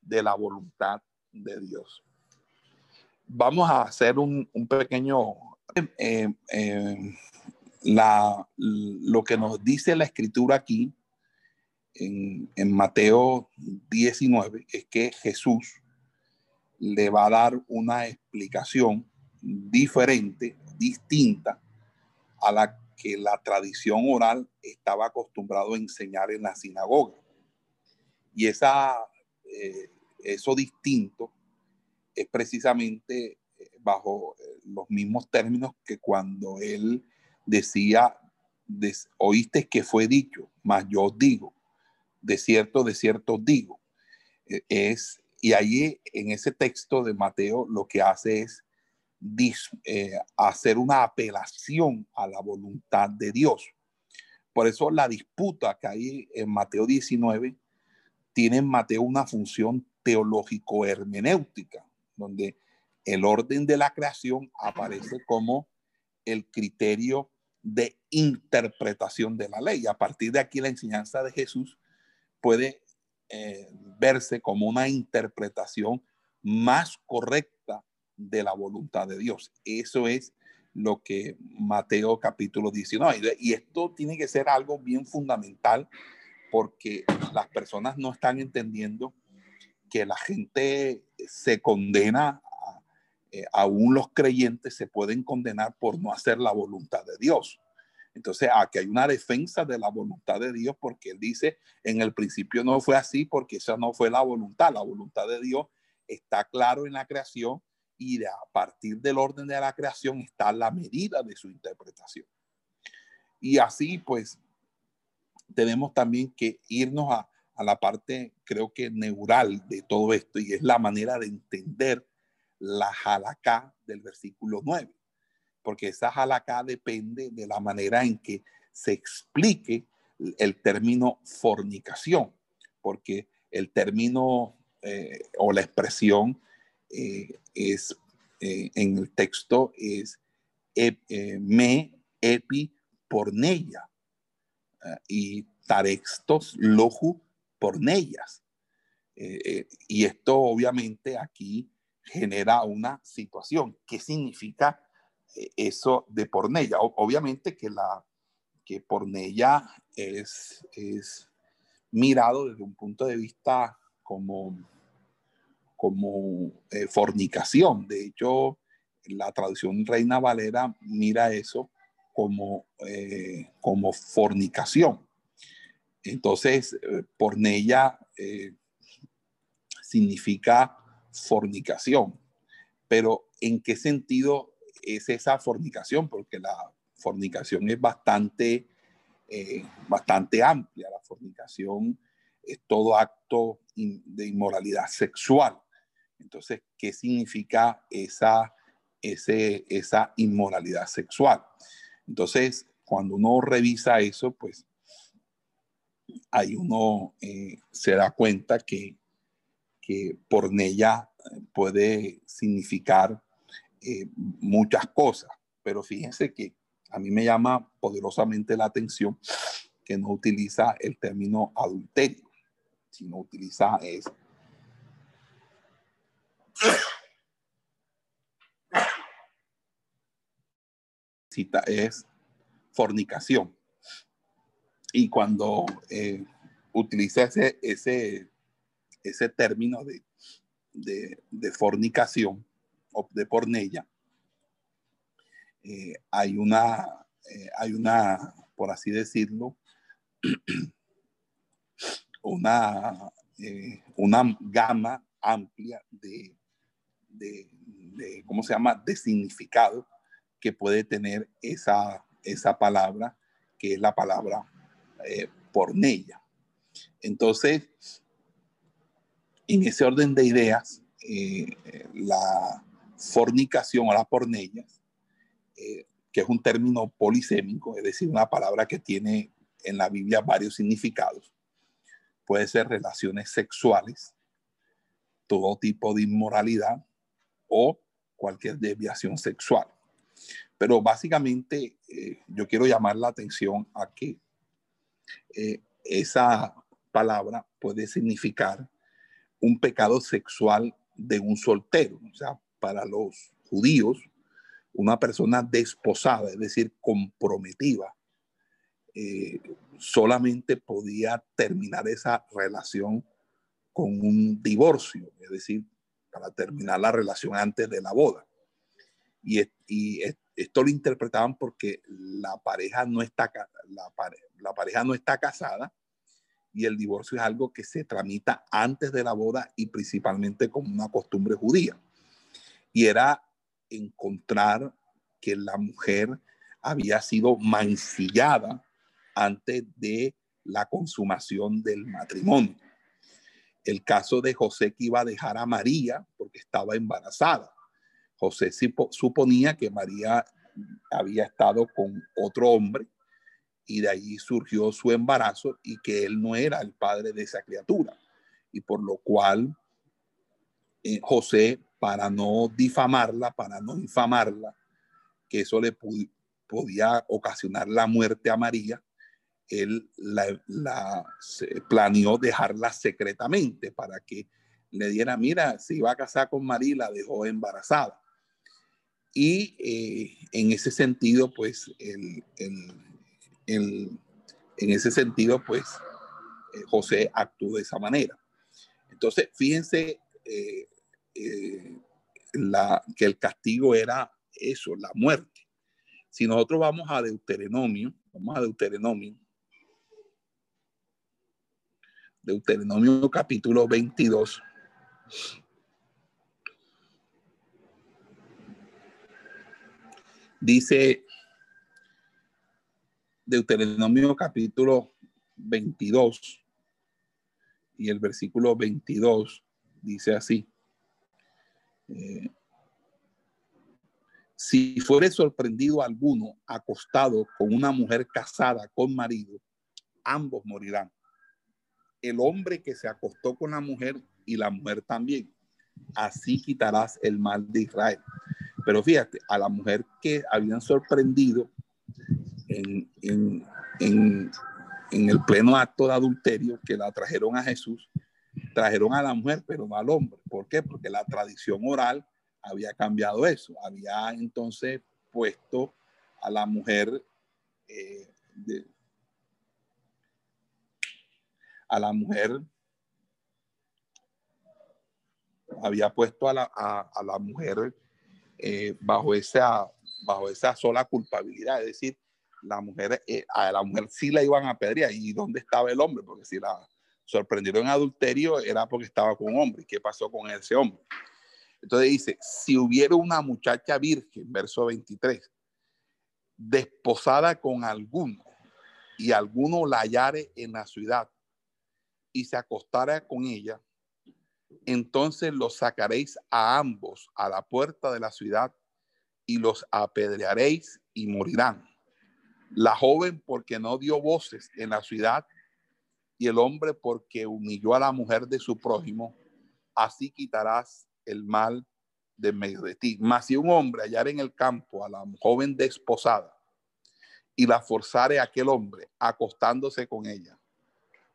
de la voluntad de Dios. Vamos a hacer un, pequeño... Eh, eh, la, lo que nos dice la escritura aquí en, en, Mateo 19 es que Jesús le va a dar una explicación diferente, distinta a la que la tradición oral estaba acostumbrado a enseñar en la sinagoga. Y esa, eh, eso distinto es precisamente eh, bajo eh, los mismos términos que cuando él decía, oíste que fue dicho, mas yo digo, de cierto, de cierto digo. Es, y ahí en ese texto de Mateo lo que hace es hacer una apelación a la voluntad de Dios. Por eso la disputa que hay en Mateo 19 tiene en Mateo una función teológico-hermenéutica, donde el orden de la creación aparece como el criterio de interpretación de la ley. A partir de aquí la enseñanza de Jesús puede eh, verse como una interpretación más correcta de la voluntad de Dios. Eso es lo que Mateo capítulo 19. Y esto tiene que ser algo bien fundamental porque las personas no están entendiendo que la gente se condena, eh, aún los creyentes se pueden condenar por no hacer la voluntad de Dios. Entonces, aquí hay una defensa de la voluntad de Dios porque él dice, en el principio no fue así porque esa no fue la voluntad. La voluntad de Dios está claro en la creación y a partir del orden de la creación está la medida de su interpretación. Y así, pues, tenemos también que irnos a, la parte, creo que neural de todo esto, y es la manera de entender la halakha del versículo 9, porque esa halakha depende de la manera en que se explique el término fornicación, porque el término eh, o la expresión eh, es eh, en el texto es me epi porneia, y tarextos loju pornellas. Eh, eh, y esto obviamente aquí genera una situación. ¿Qué significa eh, eso de pornella? obviamente que la que pornella es, es mirado desde un punto de vista como, como fornicación. De hecho, la traducción Reina Valera mira eso como, eh, como fornicación. Entonces, eh, pornella eh, significa fornicación. Pero, ¿en qué sentido es esa fornicación? Porque la fornicación es bastante, bastante amplia. La fornicación es todo acto de inmoralidad sexual. Entonces, ¿qué significa esa, ese, esa inmoralidad sexual? Entonces, cuando uno revisa eso, pues ahí uno eh, se da cuenta que, que pornella puede significar eh, muchas cosas, pero fíjense que a mí me llama poderosamente la atención que no utiliza el término adulterio, sino utiliza es es fornicación. Y cuando eh, utiliza ese, ese, ese término de, de, fornicación o de pornella, eh, hay, una, eh, hay una, por así decirlo, una, una gama amplia de, de, ¿cómo se llama?, de significado que puede tener esa, esa palabra, que es la palabra eh, pornella. Entonces, en ese orden de ideas, eh, la fornicación o la pornella, eh, que es un término polisémico, es decir, una palabra que tiene en la Biblia varios significados, puede ser relaciones sexuales, todo tipo de inmoralidad, o cualquier desviación sexual. Pero básicamente eh, yo quiero llamar la atención a que eh, esa palabra puede significar un pecado sexual de un soltero. O sea, para los judíos, una persona desposada, es decir, comprometida, eh, solamente podía terminar esa relación con un divorcio, es decir, para terminar la relación antes de la boda. Y, y esto lo interpretaban porque la pareja, no está, la, la pareja no está casada y el divorcio es algo que se tramita antes de la boda y principalmente como una costumbre judía. Y era encontrar que la mujer había sido mancillada antes de la consumación del matrimonio el caso de José que iba a dejar a María porque estaba embarazada. José suponía que María había estado con otro hombre y de ahí surgió su embarazo y que él no era el padre de esa criatura. Y por lo cual eh, José, para no difamarla, para no infamarla, que eso le podía ocasionar la muerte a María, él la, planeó dejarla secretamente para que le diera, mira, si iba a casar con María, la dejó embarazada. Y eh, en ese sentido, pues, el, en ese sentido, pues, eh, José actuó de esa manera. Entonces, fíjense eh, que el castigo era eso, la muerte. Si nosotros vamos a Deuteronomio, vamos a Deuteronomio, Deuteronomio capítulo 22. Dice Deuteronomio capítulo 22 y el versículo 22 dice así. Eh, si fuere sorprendido alguno acostado con una mujer casada con marido, ambos morirán el hombre que se acostó con la mujer y la mujer también. Así quitarás el mal de Israel. Pero fíjate, a la mujer que habían sorprendido en, en, el pleno acto de adulterio que la trajeron a Jesús, trajeron a la mujer, pero no al hombre. ¿Por qué? Porque la tradición oral había cambiado eso. Había entonces puesto a la mujer eh, a la mujer, había puesto a la, a, la mujer eh, bajo, esa, bajo esa sola culpabilidad, es decir, la mujer, eh, a la mujer sí la iban a pedrear. ¿Y dónde estaba el hombre? Porque si la sorprendieron en adulterio era porque estaba con un hombre. ¿Qué pasó con ese hombre? Entonces dice, si hubiera una muchacha virgen, verso 23, desposada con alguno y alguno la hallare en la ciudad y se acostara con ella, entonces los sacaréis a ambos a la puerta de la ciudad y los apedrearéis y morirán. La joven porque no dio voces en la ciudad y el hombre porque humilló a la mujer de su prójimo, así quitarás el mal de medio de ti. Mas si un hombre hallar en el campo a la joven desposada y la forzare aquel hombre acostándose con ella,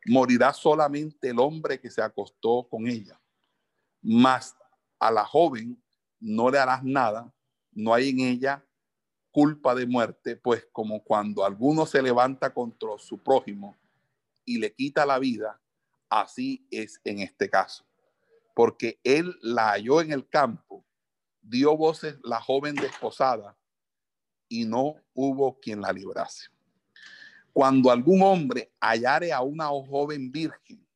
morirá solamente el hombre que se acostó con ella. Mas a la joven no le harás nada, no hay en ella culpa de muerte, pues como cuando alguno se levanta contra su prójimo y le quita la vida, así es en este caso. Porque él la halló en el campo, dio voces la joven desposada y no hubo quien la librase. Cuando algún hombre hallare a una joven virgen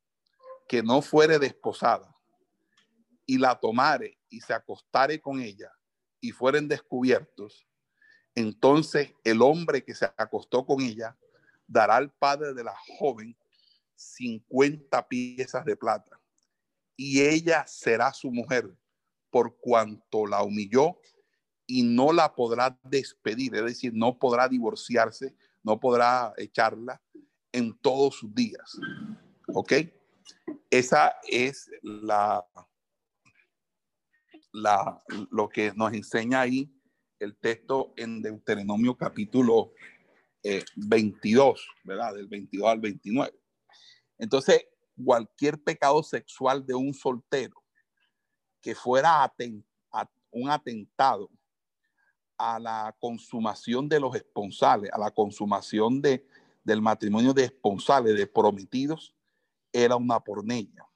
que no fuere desposada y la tomare y se acostare con ella y fueren descubiertos, entonces el hombre que se acostó con ella dará al padre de la joven 50 piezas de plata y ella será su mujer por cuanto la humilló y no la podrá despedir, es decir, no podrá divorciarse no podrá echarla en todos sus días. ¿Ok? Esa es la, la, lo que nos enseña ahí el texto en Deuteronomio capítulo 22, eh, ¿verdad? Del 22 al 29. Entonces, cualquier pecado sexual de un soltero que fuera un atentado a la consumación de los esponsales, a la consumación de, del matrimonio de esponsales, de prometidos, era una pornella.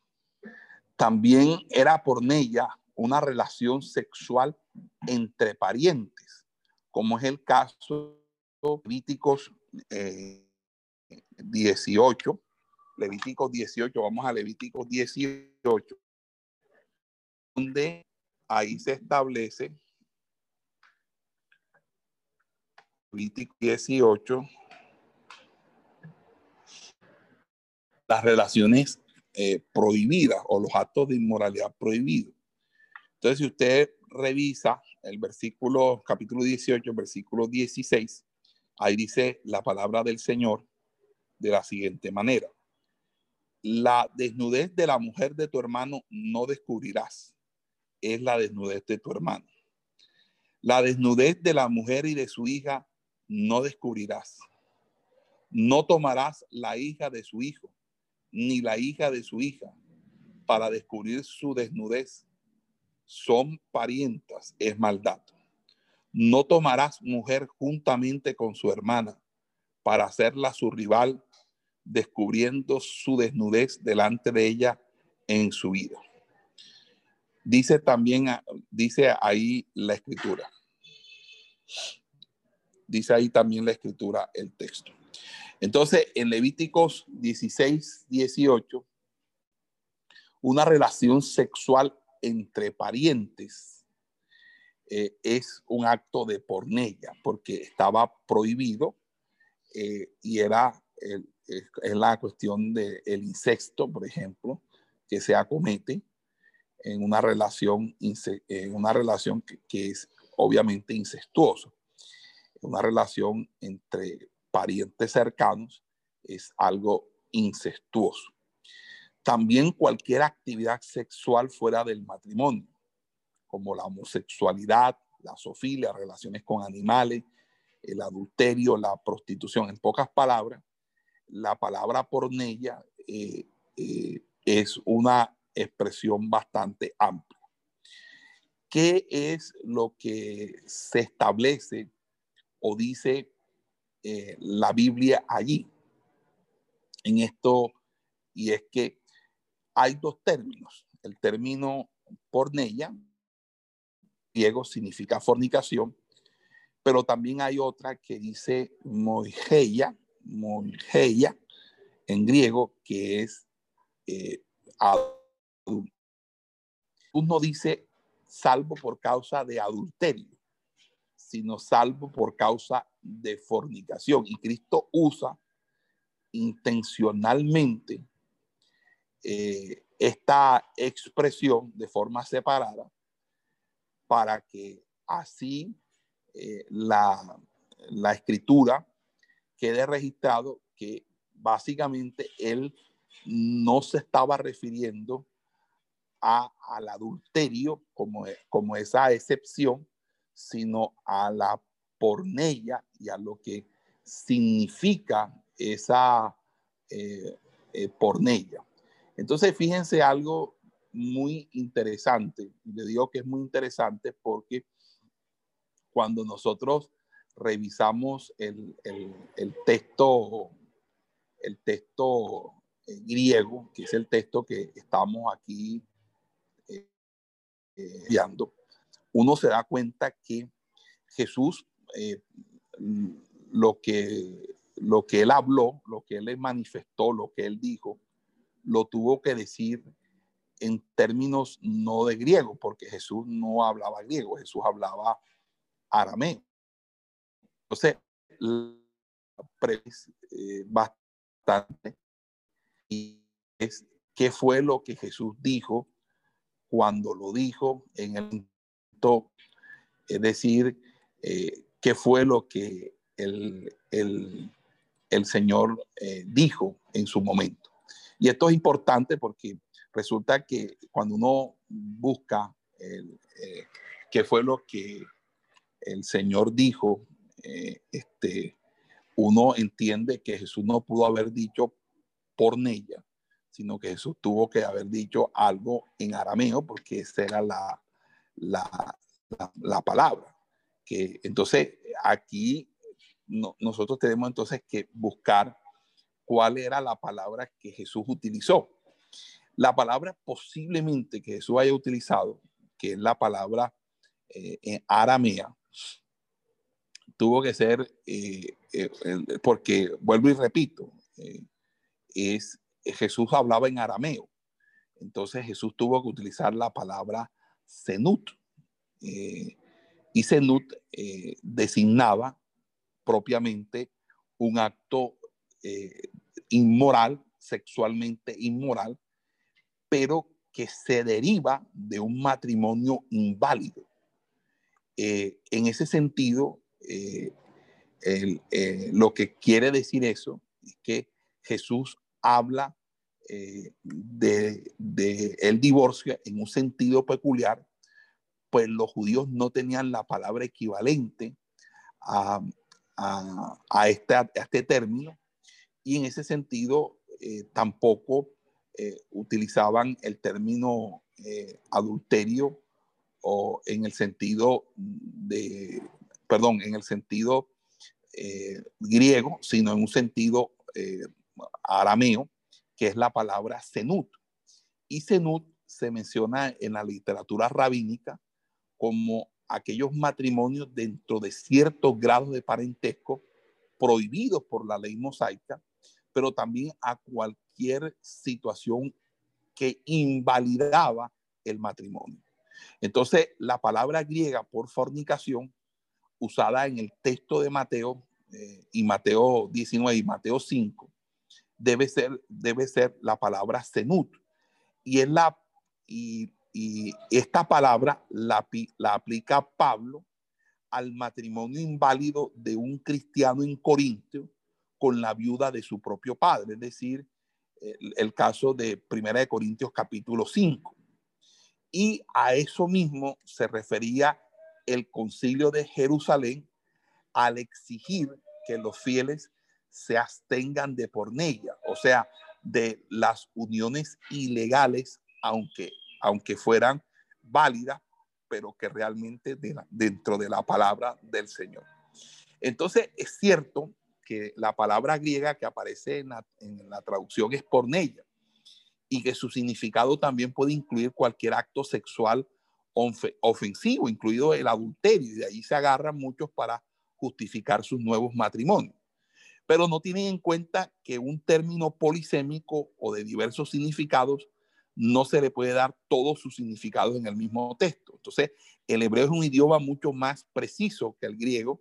También era pornella una relación sexual entre parientes, como es el caso de Levíticos 18, eh, Levíticos 18, vamos a Levíticos 18, donde ahí se establece Levítico 18, las relaciones eh, prohibidas o los actos de inmoralidad prohibidos. Entonces, si usted revisa el versículo, capítulo 18, versículo 16, ahí dice la palabra del Señor de la siguiente manera. La desnudez de la mujer de tu hermano no descubrirás. Es la desnudez de tu hermano. La desnudez de la mujer y de su hija no descubrirás. No tomarás la hija de su hijo, ni la hija de su hija, para descubrir su desnudez. Son parientas, es maldad. No tomarás mujer juntamente con su hermana, para hacerla su rival, descubriendo su desnudez delante de ella en su vida. Dice también, dice ahí la escritura dice ahí también la escritura, el texto. Entonces, en Levíticos 16, 18, una relación sexual entre parientes eh, es un acto de pornella, porque estaba prohibido eh, y era es la cuestión del el incesto, por ejemplo, que se acomete en una relación, en una relación que es obviamente incestuosa una relación entre parientes cercanos es algo incestuoso. También cualquier actividad sexual fuera del matrimonio, como la homosexualidad, la zoofilia, relaciones con animales, el adulterio, la prostitución. En pocas palabras, la palabra pornella eh, eh, es una expresión bastante amplia. ¿Qué es lo que se establece o dice eh, la Biblia allí en esto, y es que hay dos términos. El término pornella, griego, significa fornicación, pero también hay otra que dice moigeia, moigeia, en griego, que es eh, uno dice salvo por causa de adulterio sino salvo por causa de fornicación. Y Cristo usa intencionalmente eh, esta expresión de forma separada para que así eh, la, la escritura quede registrado que básicamente él no se estaba refiriendo a, al adulterio como, como esa excepción, sino a la pornella y a lo que significa esa eh, pornella. Entonces, fíjense algo muy interesante, y le digo que es muy interesante porque cuando nosotros revisamos el, texto, el texto eh, griego, que es el texto que estamos aquí eh, viendo, uno se da cuenta que Jesús, eh, lo, que, lo que él habló, lo que él manifestó, lo que él dijo, lo tuvo que decir en términos no de griego, porque Jesús no hablaba griego, Jesús hablaba arameo. Entonces, eh, bastante y es qué fue lo que Jesús dijo cuando lo dijo en el momento, es decir, eh, qué fue lo que el, el, el Señor eh, dijo en su momento. Y esto es importante porque resulta que cuando uno busca el, eh, qué fue lo que el Señor dijo, eh, este, uno entiende que Jesús no pudo haber dicho por ella, sino que Jesús tuvo que haber dicho algo en arameo, porque esa era la, la, la, palabra. Que, entonces, aquí nosotros tenemos entonces que buscar cuál era la palabra que Jesús utilizó. La palabra posiblemente que Jesús haya utilizado, que es la palabra eh, en aramea, tuvo que ser, eh, eh, porque vuelvo y repito, es Jesús hablaba en arameo. Entonces Jesús tuvo que utilizar la palabra zenut. y zenut designaba propiamente un acto inmoral, sexualmente inmoral, pero que se deriva de un matrimonio inválido. Eh, en ese sentido, eh, eh, lo que quiere decir eso es que Jesús habla de, el divorcio en un sentido peculiar, pues los judíos no tenían la palabra equivalente a, este, a este, término y en ese sentido tampoco eh, utilizaban el término eh, adulterio o en el sentido de, perdón, en el sentido eh, griego, sino en un sentido arameo, que es la palabra senut. Y senut se menciona en la literatura rabínica como aquellos matrimonios dentro de ciertos grados de parentesco prohibidos por la ley mosaica, pero también a cualquier situación que invalidaba el matrimonio. Entonces, la palabra griega por fornicación, usada en el texto de Mateo eh, y Mateo 19 y Mateo 5, debe ser, debe ser la palabra senut. Y, es la, y, y esta palabra la, la aplica Pablo al matrimonio inválido de un cristiano en Corintio con la viuda de su propio padre, es decir, el, caso de Primera de Corintios capítulo 5. Y a eso mismo se refería el concilio de Jerusalén al exigir que los fieles se abstengan de pornella, o sea, de las uniones ilegales, aunque, aunque fueran válidas, pero que realmente dentro de la palabra del Señor. Entonces, es cierto que la palabra griega que aparece en la, traducción es pornella y que su significado también puede incluir cualquier acto sexual ofensivo, incluido el adulterio, y de ahí se agarran muchos para justificar sus nuevos matrimonios. Pero no tienen en cuenta que un término polisémico o de diversos significados no se le puede dar todos sus significados en el mismo texto. Entonces, el hebreo es un idioma mucho más preciso que el griego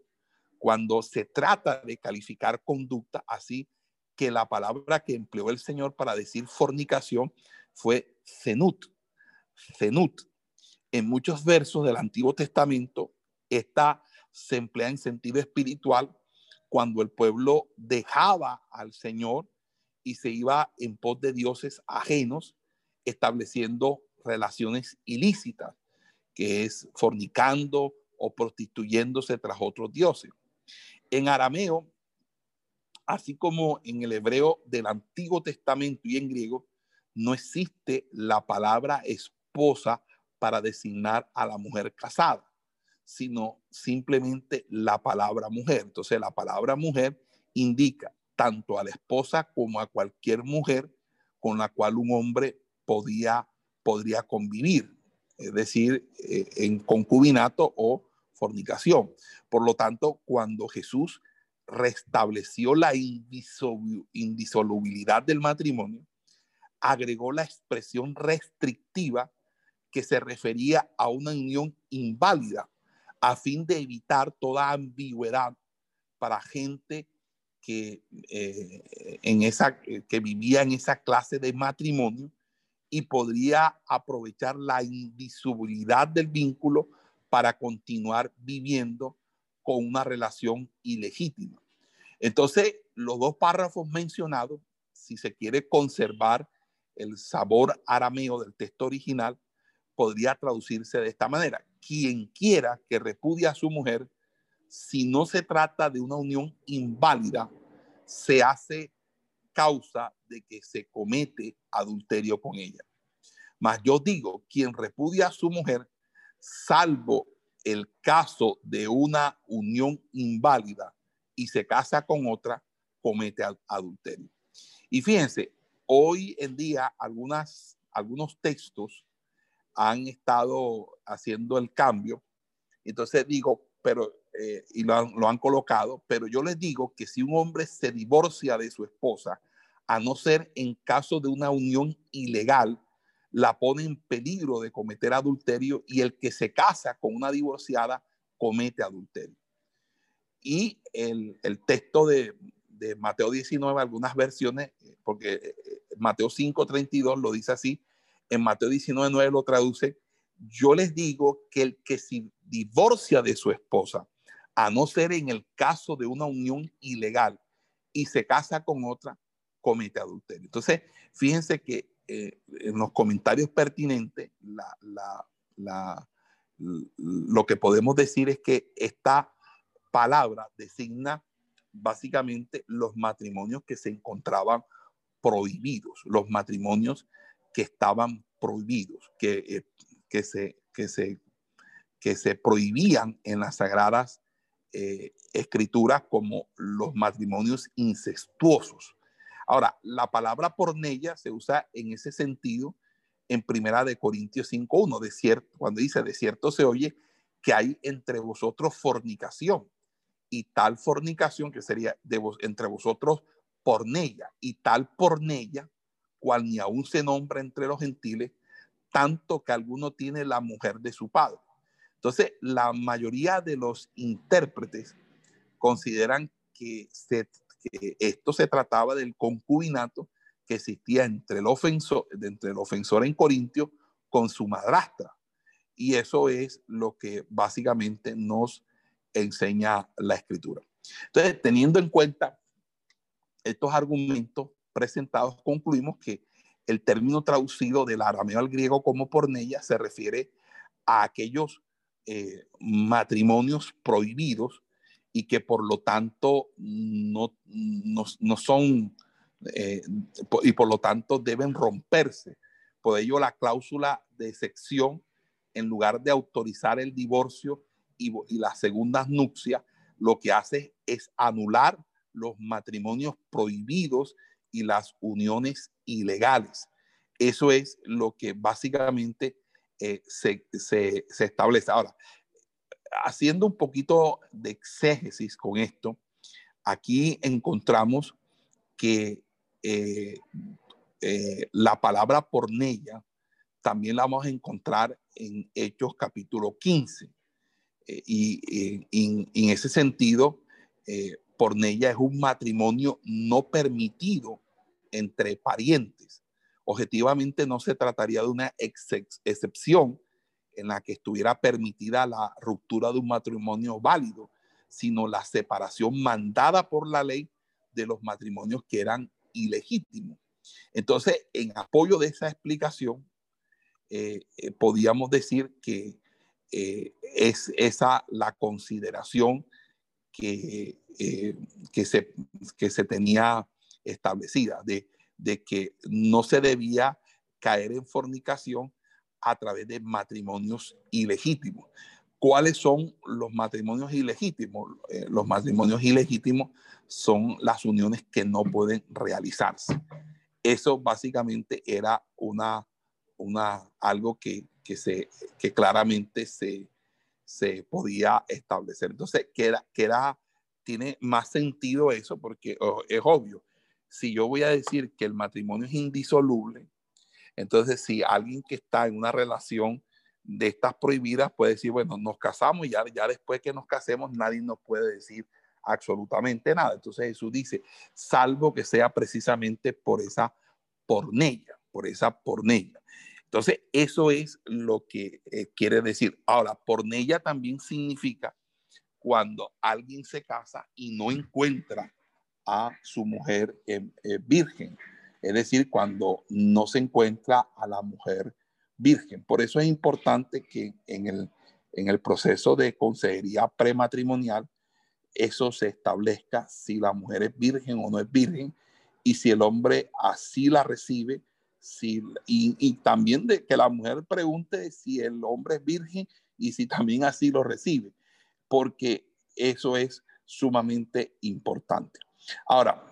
cuando se trata de calificar conducta, así que la palabra que empleó el Señor para decir fornicación fue cenut. Cenut. En muchos versos del Antiguo Testamento, esta se emplea en sentido espiritual cuando el pueblo dejaba al Señor y se iba en pos de dioses ajenos, estableciendo relaciones ilícitas, que es fornicando o prostituyéndose tras otros dioses. En arameo, así como en el hebreo del Antiguo Testamento y en griego, no existe la palabra esposa para designar a la mujer casada, sino simplemente la palabra mujer. Entonces, la palabra mujer indica tanto a la esposa como a cualquier mujer con la cual un hombre podía, podría convivir, es decir, eh, en concubinato o fornicación. Por lo tanto, cuando Jesús restableció la indisolubilidad del matrimonio, agregó la expresión restrictiva que se refería a una unión inválida a fin de evitar toda ambigüedad para gente que, eh, en esa, que vivía en esa clase de matrimonio y podría aprovechar la indisolubilidad del vínculo para continuar viviendo con una relación ilegítima. Entonces, los dos párrafos mencionados, si se quiere conservar el sabor arameo del texto original, podría traducirse de esta manera. Quien quiera que repudie a su mujer, si no se trata de una unión inválida, se hace causa de que se comete adulterio con ella. Mas yo digo, quien repudia a su mujer, salvo el caso de una unión inválida y se casa con otra, comete adulterio. Y fíjense, hoy en día algunas, algunos textos han estado haciendo el cambio. Entonces digo, pero, eh, y lo han, lo han colocado, pero yo les digo que si un hombre se divorcia de su esposa, a no ser en caso de una unión ilegal, la pone en peligro de cometer adulterio y el que se casa con una divorciada comete adulterio. Y el, el texto de, de, Mateo 19, algunas versiones, porque eh, Mateo 5, 32 lo dice así, en Mateo 19, 9 lo traduce, yo les digo que el que se divorcia de su esposa, a no ser en el caso de una unión ilegal y se casa con otra, comete adulterio. Entonces, fíjense que eh, en los comentarios pertinentes, lo que podemos decir es que esta palabra designa básicamente los matrimonios que se encontraban prohibidos, los matrimonios que estaban prohibidos, que, eh, que, se, que, se, que se prohibían en las sagradas eh, escrituras como los matrimonios incestuosos. Ahora, la palabra pornella se usa en ese sentido en Primera de Corintios 5.1, de cierto, cuando dice, de cierto se oye que hay entre vosotros fornicación y tal fornicación que sería de vos, entre vosotros pornella y tal pornella, cual ni aún se nombra entre los gentiles, tanto que alguno tiene la mujer de su padre. Entonces, la mayoría de los intérpretes consideran que se esto se trataba del concubinato que existía entre el ofensor, entre el ofensor en Corintio con su madrastra. Y eso es lo que básicamente nos enseña la escritura. Entonces, teniendo en cuenta estos argumentos presentados, concluimos que el término traducido del arameo al griego como pornella se refiere a aquellos eh, matrimonios prohibidos y que por lo tanto no, no, son, eh, y por lo tanto deben romperse. Por ello, la cláusula de sección, en lugar de autorizar el divorcio y, y las segundas nupcias, lo que hace es anular los matrimonios prohibidos y las uniones ilegales. Eso es lo que básicamente eh, se, se, se, establece. Ahora, haciendo un poquito de exégesis con esto, aquí encontramos que eh, eh, la palabra pornella también la vamos a encontrar en Hechos capítulo 15. Eh, y, en ese sentido, pornella es un matrimonio no permitido entre parientes. Objetivamente no se trataría de una excepción, en la que estuviera permitida la ruptura de un matrimonio válido, sino la separación mandada por la ley de los matrimonios que eran ilegítimos. Entonces, en apoyo de esa explicación, eh, eh, podíamos decir que eh, es esa la consideración que, que, se, que se tenía establecida, de, de que no se debía caer en fornicación a través de matrimonios ilegítimos. ¿Cuáles son los matrimonios ilegítimos? los matrimonios ilegítimos son las uniones que no pueden realizarse. Eso básicamente era una una, algo que, que, se, que claramente se, se podía establecer. Entonces, queda, queda, tiene más sentido eso porque es obvio. Si yo voy a decir que el matrimonio es indisoluble, entonces si alguien que está en una relación de estas prohibidas puede decir, bueno, nos casamos y ya, ya después que nos casemos nadie nos puede decir absolutamente nada. Entonces Jesús dice, salvo que sea precisamente por esa pornella, por esa pornella. Entonces, eso es lo que eh, quiere decir. Ahora, pornella también significa cuando alguien se casa y no encuentra a su mujer eh, eh, virgen. Es decir, cuando no se encuentra a la mujer virgen. Por eso es importante que en el, en el proceso de consejería prematrimonial, eso se establezca si la mujer es virgen o no es virgen y si el hombre así la recibe, y, también que la mujer pregunte si el hombre es virgen y si también así lo recibe, porque eso es sumamente importante. Ahora,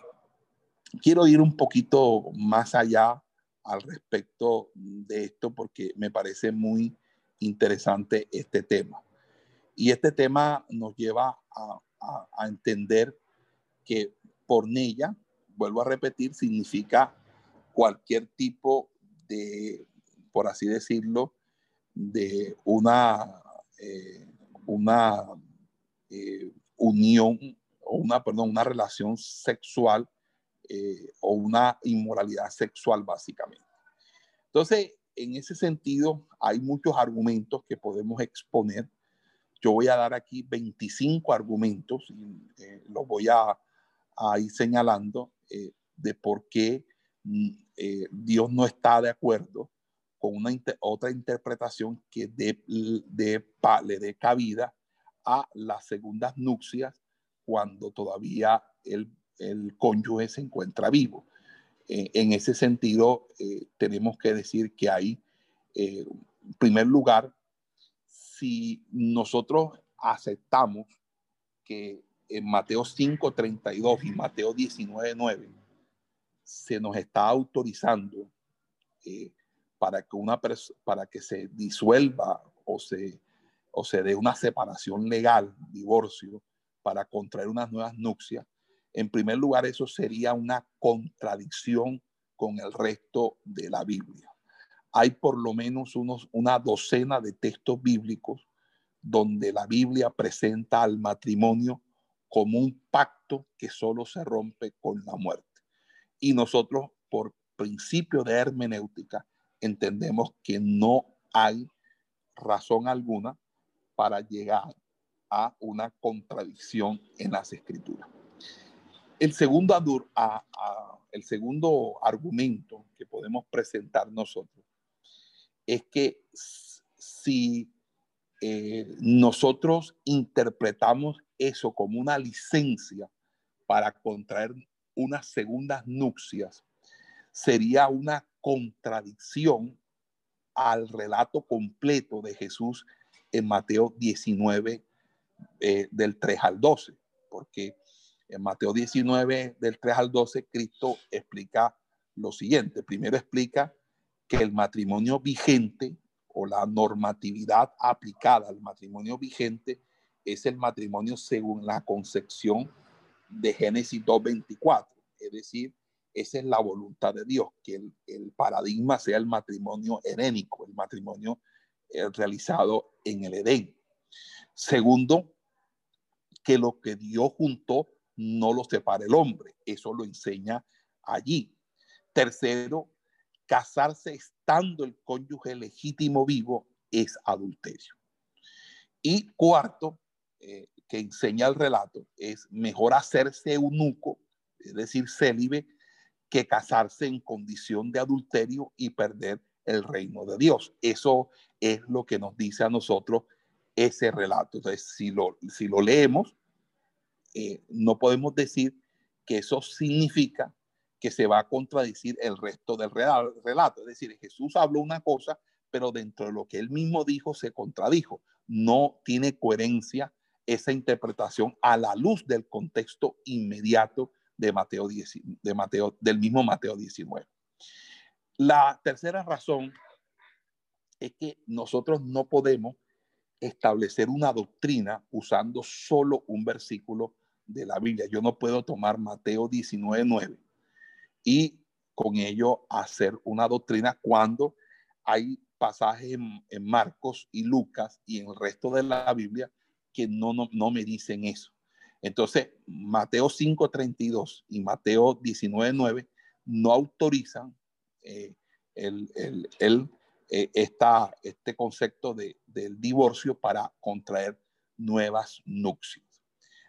quiero ir un poquito más allá al respecto de esto porque me parece muy interesante este tema. Y este tema nos lleva a, entender que pornella, vuelvo a repetir, significa cualquier tipo de, por así decirlo, de una, eh, una eh, unión o una, perdón, una relación sexual eh, o una inmoralidad sexual básicamente. Entonces, en ese sentido, hay muchos argumentos que podemos exponer. Yo voy a dar aquí 25 argumentos y los voy a, a ir señalando de por qué mm, eh, Dios no está de acuerdo con una otra interpretación que de, de, le dé cabida a las segundas nupcias cuando todavía el, el cónyuge se encuentra vivo. Eh, en ese sentido, eh, tenemos que decir que hay, en primer lugar, si nosotros aceptamos que en Mateo 5:32 y Mateo 19:9 se nos está autorizando eh, para, que una para que se disuelva o se, o se dé una separación legal, divorcio, para contraer unas nuevas nupcias, en primer lugar eso sería una contradicción con el resto de la Biblia. Hay por lo menos unos, una docena de textos bíblicos donde la Biblia presenta al matrimonio como un pacto que solo se rompe con la muerte. Y nosotros, por principio de hermenéutica, entendemos que no hay razón alguna para llegar a una contradicción en las escrituras. El segundo, argumento que podemos presentar nosotros es que si eh, nosotros interpretamos eso como una licencia para contraer unas segundas nupcias sería una contradicción al relato completo de Jesús en Mateo 19, eh, del 3 al 12, porque en Mateo 19, del 3 al 12, Cristo explica lo siguiente. Primero explica que el matrimonio vigente o la normatividad aplicada al matrimonio vigente es el matrimonio según la concepción de Génesis 2.24. Es decir, esa es la voluntad de Dios, que el, paradigma sea el matrimonio herénico, el matrimonio eh, realizado en el Edén. Segundo, que lo que Dios juntó no lo separa el hombre. Eso lo enseña allí. Tercero, casarse estando el cónyuge legítimo vivo es adulterio. Y cuarto, eh, que enseña el relato, es mejor hacerse eunuco, es decir, célibe, que casarse en condición de adulterio y perder el reino de Dios. Eso es lo que nos dice a nosotros ese relato. Entonces, si lo, si lo leemos, eh, no podemos decir que eso significa que se va a contradecir el resto del relato. Es decir, Jesús habló una cosa, pero dentro de lo que él mismo dijo se contradijo. No tiene coherencia esa interpretación a la luz del contexto inmediato de Mateo, 10, de Mateo del mismo Mateo 19. La tercera razón es que nosotros no podemos establecer una doctrina usando solo un versículo de la Biblia. Yo no puedo tomar Mateo 19, y con ello hacer una doctrina cuando hay pasajes en, Marcos y Lucas y en el resto de la Biblia que no, no, me dicen eso. Entonces, Mateo 5.32 y Mateo 19.9 no autorizan eh, el, el, eh, este concepto de, del divorcio para contraer nuevas nupcias.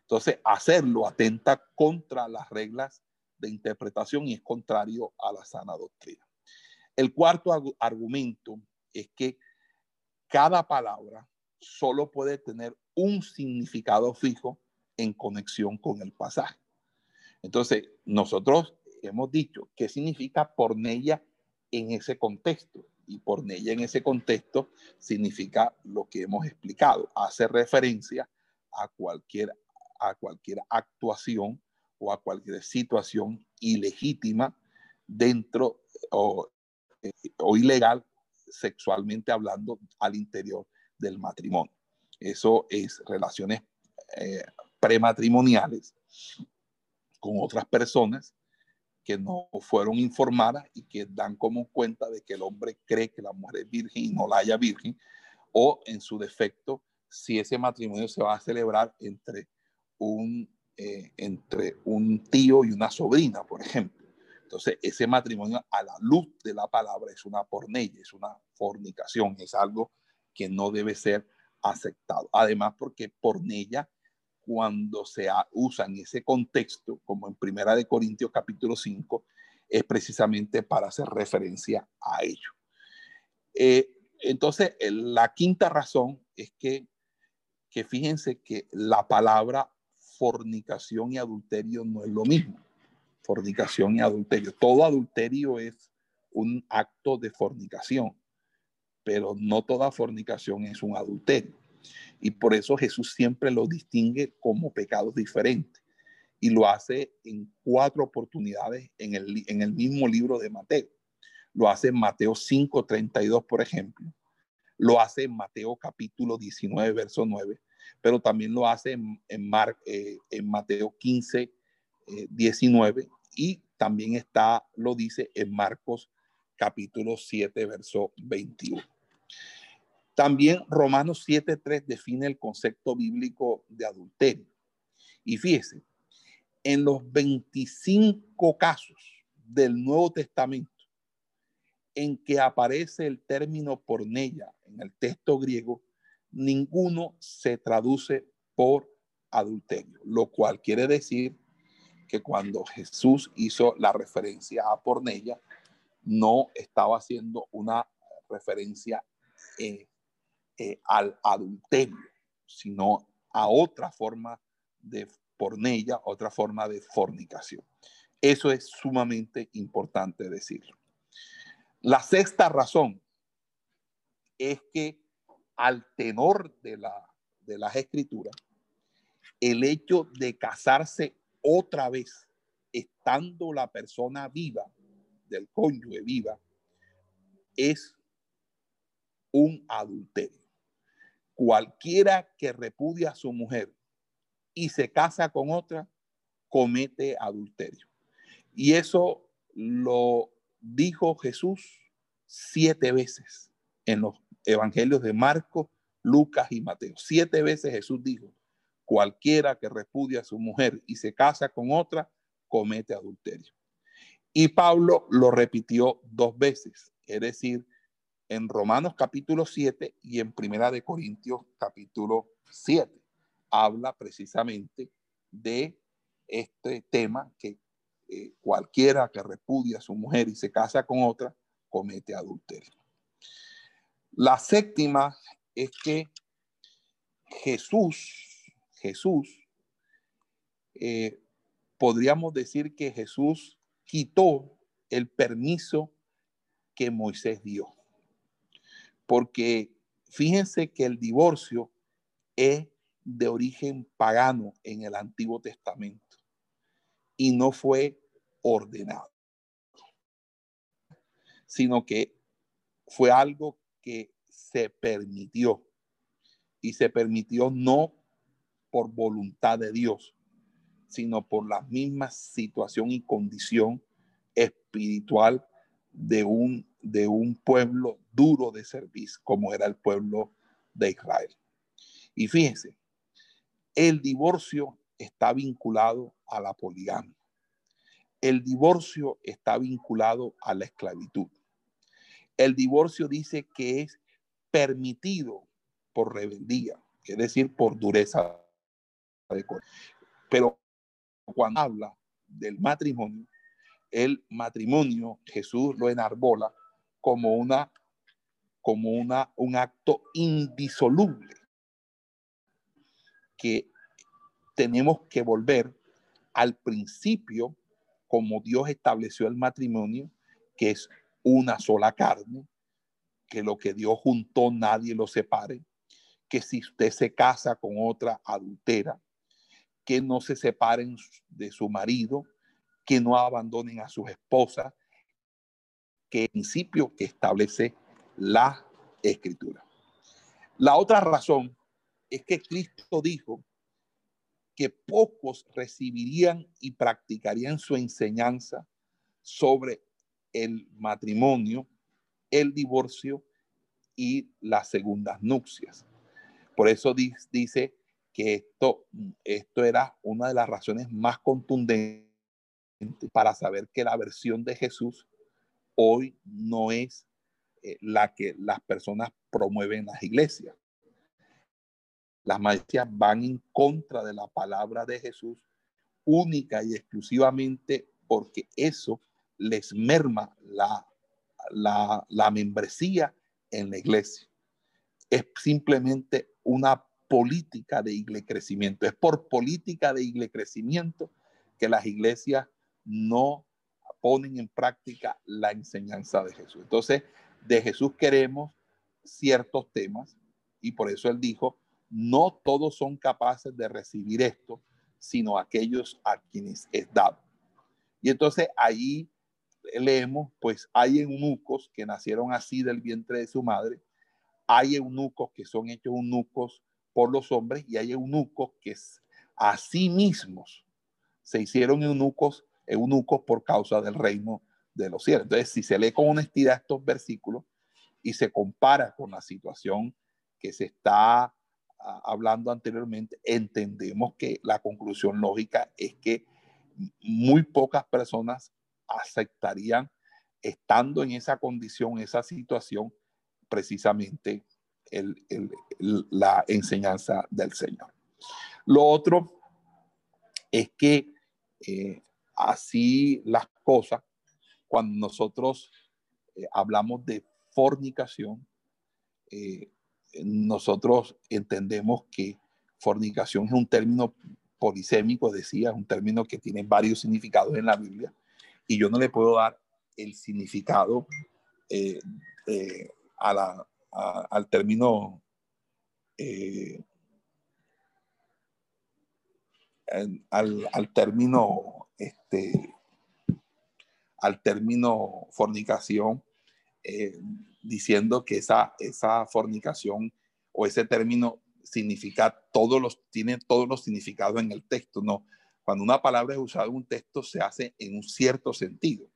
Entonces, hacerlo atenta contra las reglas de interpretación y es contrario a la sana doctrina. El cuarto argumento es que cada palabra solo puede tener un significado fijo en conexión con el pasaje. Entonces, nosotros hemos dicho qué significa pornella en ese contexto. Y pornella en ese contexto significa lo que hemos explicado, hace referencia a cualquier, a cualquier actuación o a cualquier situación ilegítima dentro o, eh, o ilegal sexualmente hablando al interior del matrimonio. Eso es relaciones eh, prematrimoniales con otras personas que no fueron informadas y que dan como cuenta de que el hombre cree que la mujer es virgen y no la haya virgen, o en su defecto, si ese matrimonio se va a celebrar entre un, eh, entre un tío y una sobrina, por ejemplo. Entonces, ese matrimonio a la luz de la palabra es una pornella, es una fornicación, es algo que no debe ser aceptado. Además, porque pornella, cuando se usa en ese contexto, como en Primera de Corintios capítulo 5, es precisamente para hacer referencia a ello. Eh, entonces, la quinta razón es que, que fíjense que la palabra fornicación y adulterio no es lo mismo. Fornicación y adulterio. Todo adulterio es un acto de fornicación pero no toda fornicación es un adulterio. Y por eso Jesús siempre lo distingue como pecados diferentes. Y lo hace en cuatro oportunidades en el, mismo libro de Mateo. Lo hace en Mateo 5:32, por ejemplo. Lo hace en Mateo capítulo 19, verso 9. Pero también lo hace en, en, eh, Mateo 15, 19. Eh, y también está, lo dice en Marcos capítulo 7, verso 21. También Romanos 7.3 define el concepto bíblico de adulterio. Y fíjese, en los 25 casos del Nuevo Testamento en que aparece el término pornella en el texto griego, ninguno se traduce por adulterio, lo cual quiere decir que cuando Jesús hizo la referencia a pornella, no estaba haciendo una referencia eh, eh, al adulterio, sino a otra forma de pornella, otra forma de fornicación. Eso es sumamente importante decirlo. La sexta razón es que al tenor de, la, de las escrituras, el hecho de casarse otra vez, estando la persona viva, del cónyuge viva, es un adulterio. Cualquiera que repudia a su mujer y se casa con otra, comete adulterio. Y eso lo dijo Jesús siete veces en los evangelios de Marcos, Lucas y Mateo. Siete veces Jesús dijo, cualquiera que repudia a su mujer y se casa con otra, comete adulterio. Y Pablo lo repitió dos veces, es decir, en Romanos capítulo 7 y en Primera de Corintios capítulo 7. Habla precisamente de este tema que eh, cualquiera que repudia a su mujer y se casa con otra comete adulterio. La séptima es que Jesús, Jesús, eh, podríamos decir que Jesús quitó el permiso que Moisés dio. Porque fíjense que el divorcio es de origen pagano en el Antiguo Testamento y no fue ordenado, sino que fue algo que se permitió y se permitió no por voluntad de Dios, sino por la misma situación y condición espiritual de un, de un pueblo duro de servicio, como era el pueblo de Israel. Y fíjense, el divorcio está vinculado a la poligamia. El divorcio está vinculado a la esclavitud. El divorcio dice que es permitido por rebeldía, es decir, por dureza de corazón. Pero cuando habla del matrimonio, el matrimonio Jesús lo enarbola como una como una, un acto indisoluble que tenemos que volver al principio como Dios estableció el matrimonio, que es una sola carne, que lo que Dios juntó nadie lo separe, que si usted se casa con otra adultera, que no se separen de su marido, que no abandonen a sus esposas, que el principio que establece la escritura. La otra razón es que Cristo dijo que pocos recibirían y practicarían su enseñanza sobre el matrimonio, el divorcio y las segundas nupcias. Por eso dice que esto, esto era una de las razones más contundentes para saber que la versión de Jesús hoy no es eh, la que las personas promueven en las iglesias. Las maestrías van en contra de la palabra de Jesús única y exclusivamente porque eso les merma la, la, la membresía en la iglesia. Es simplemente una política de iglesia crecimiento. Es por política de iglesia crecimiento que las iglesias no ponen en práctica la enseñanza de Jesús. Entonces, de Jesús queremos ciertos temas y por eso él dijo, no todos son capaces de recibir esto, sino aquellos a quienes es dado. Y entonces ahí leemos, pues hay eunucos que nacieron así del vientre de su madre, hay eunucos que son hechos eunucos por los hombres y hay eunucos que a sí mismos se hicieron eunucos, eunucos por causa del reino de los cielos. Entonces, si se lee con honestidad estos versículos y se compara con la situación que se está ah, hablando anteriormente, entendemos que la conclusión lógica es que muy pocas personas aceptarían, estando en esa condición, esa situación, precisamente la enseñanza del Señor. Lo otro es que eh, así las cosas cuando nosotros eh, hablamos de fornicación, eh, nosotros entendemos que fornicación es un término polisémico, decía, es un término que tiene varios significados en la Biblia, y yo no le puedo dar el significado eh, al término al, al, término este, al término fornicación, eh, diciendo que esa, esa fornicación o ese término significa todos los, tiene todos los significados en el texto. No, cuando una palabra es usada en un texto se hace en un cierto sentido,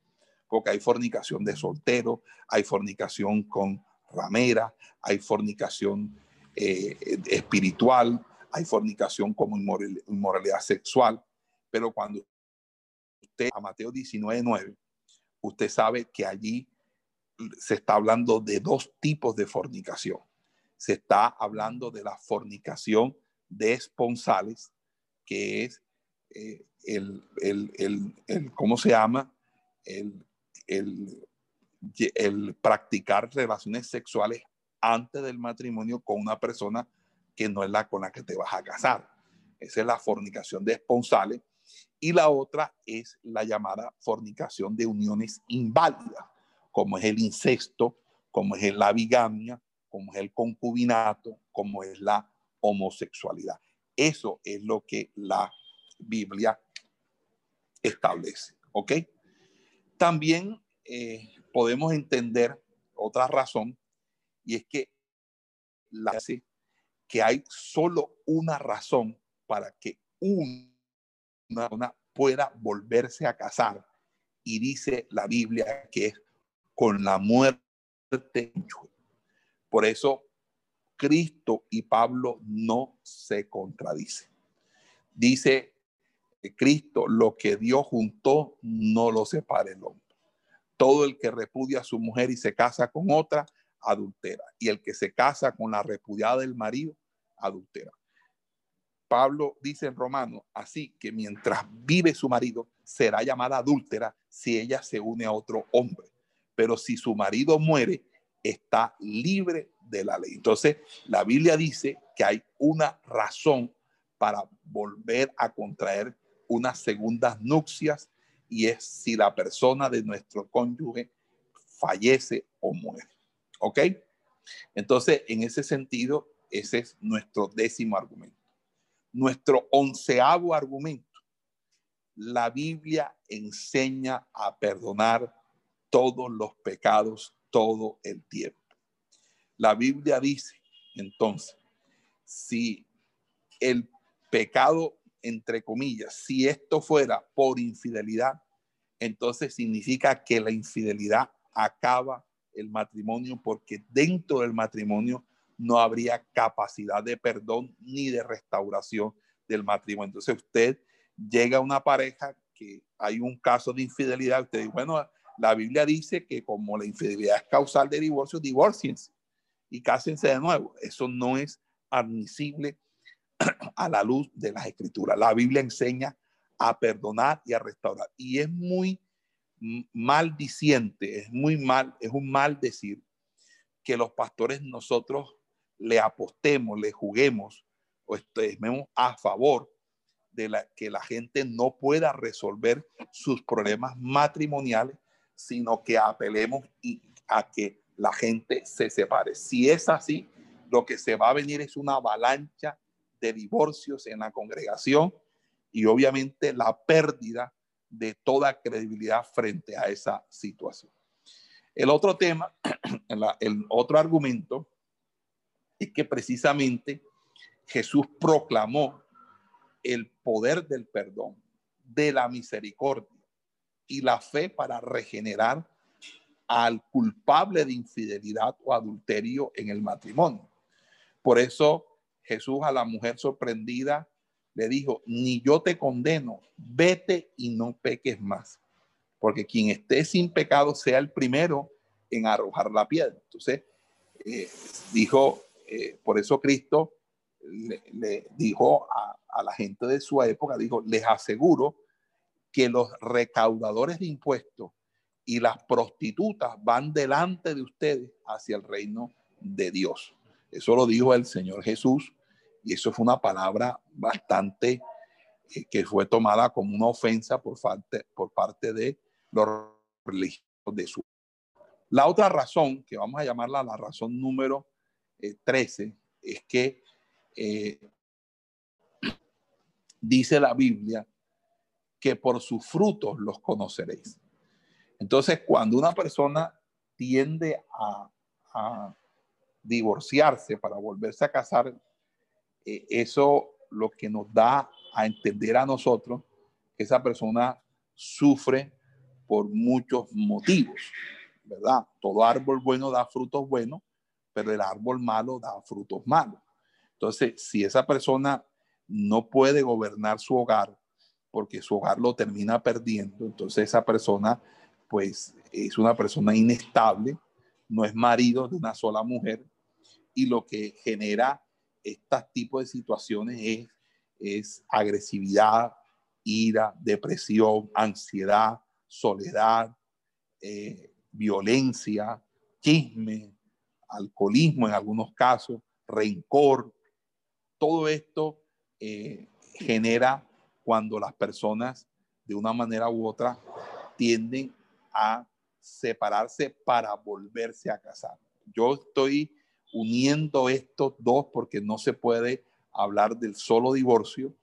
porque hay fornicación de soltero, hay fornicación con ramera, hay fornicación eh, espiritual, hay fornicación como inmoralidad sexual, pero cuando usted a Mateo 19, 9, usted sabe que allí se está hablando de dos tipos de fornicación. Se está hablando de la fornicación de esponsales, que es eh, el, el, ¿cómo se llama? El, el, practicar relaciones sexuales antes del matrimonio con una persona que no es la con la que te vas a casar. Esa es la fornicación de esponsales. Y la otra es la llamada fornicación de uniones inválidas, como es el incesto, como es la bigamia, como es el concubinato, como es la homosexualidad. Eso es lo que la Biblia establece. ¿Ok? También eh, podemos entender otra razón y es que la que hay solo una razón para que una persona pueda volverse a casar y dice la Biblia que es con la muerte. Por eso Cristo y Pablo no se contradicen. Dice Cristo, lo que Dios juntó no lo separe el hombre. Todo el que repudia a su mujer y se casa con otra, adultera. Y el que se casa con la repudiada del marido, adultera. Pablo dice en Romano, así que mientras vive su marido, será llamada adúltera si ella se une a otro hombre. Pero si su marido muere, está libre de la ley. Entonces, la Biblia dice que hay una razón para volver a contraer unas segundas nupcias y es si la persona de nuestro cónyuge fallece o muere. ¿Ok? Entonces, en ese sentido, ese es nuestro décimo argumento. Nuestro onceavo argumento. La Biblia enseña a perdonar todos los pecados todo el tiempo. La Biblia dice, entonces, si el pecado, entre comillas, si esto fuera por infidelidad, entonces significa que la infidelidad acaba el matrimonio porque dentro del matrimonio no habría capacidad de perdón ni de restauración del matrimonio. Entonces usted llega a una pareja que hay un caso de infidelidad, usted dice, bueno, la Biblia dice que como la infidelidad es causal de divorcio, divorciense y cásense de nuevo. Eso no es admisible a la luz de las escrituras. La Biblia enseña a perdonar y a restaurar. Y es muy maldiciente, es muy mal, es un mal decir que los pastores nosotros le apostemos, le juguemos o estemos a favor de la, que la gente no pueda resolver sus problemas matrimoniales, sino que apelemos a que la gente se separe. Si es así, lo que se va a venir es una avalancha de divorcios en la congregación y obviamente la pérdida de toda credibilidad frente a esa situación. El otro tema, el otro argumento es que precisamente Jesús proclamó el poder del perdón, de la misericordia y la fe para regenerar al culpable de infidelidad o adulterio en el matrimonio. Por eso Jesús a la mujer sorprendida le dijo, ni yo te condeno, vete y no peques más, porque quien esté sin pecado sea el primero en arrojar la piedra. Entonces, eh, dijo eh, por eso Cristo le, dijo a, la gente de su época, dijo, les aseguro que los recaudadores de impuestos y las prostitutas van delante de ustedes hacia el reino de Dios. Eso lo dijo el Señor Jesús y eso fue una palabra bastante eh, que fue tomada como una ofensa por, por parte de los religiosos de su. La otra razón, que vamos a llamarla la razón número 13 eh, es que eh, dice la Biblia que por sus frutos los conoceréis. Entonces, cuando una persona tiende a, divorciarse para volverse a casar, eso lo que nos da a entender a nosotros que esa persona sufre por muchos motivos, ¿verdad? Todo árbol bueno da frutos buenos pero el árbol malo da frutos malos. Entonces, si esa persona no puede gobernar su hogar porque su hogar lo termina perdiendo, entonces esa persona pues es una persona inestable, no es marido de una sola mujer y lo que genera este tipo de situaciones es, es agresividad, ira, depresión, ansiedad, soledad, eh, violencia, chisme, alcoholismo en algunos casos, rencor. Todo esto eh, genera cuando las personas de una manera u otra tienden a separarse para volverse a casar. Yo estoy uniendo estos dos porque no se puede hablar del solo divorcio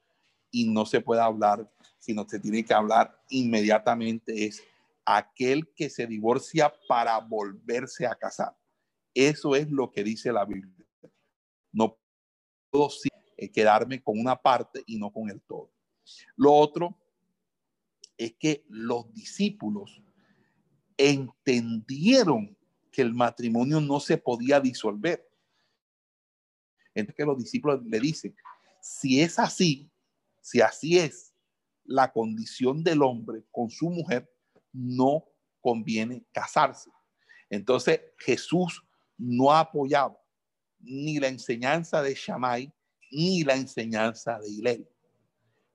y no se puede hablar, sino se tiene que hablar inmediatamente es aquel que se divorcia para volverse a casar. Eso es lo que dice la Biblia. No puedo eh, quedarme con una parte y no con el todo. Lo otro es que los discípulos entendieron que el matrimonio no se podía disolver. Entonces que los discípulos le dicen, si es así, si así es la condición del hombre con su mujer, no conviene casarse. Entonces Jesús no apoyaba ni la enseñanza de Shammai ni la enseñanza de Hillel,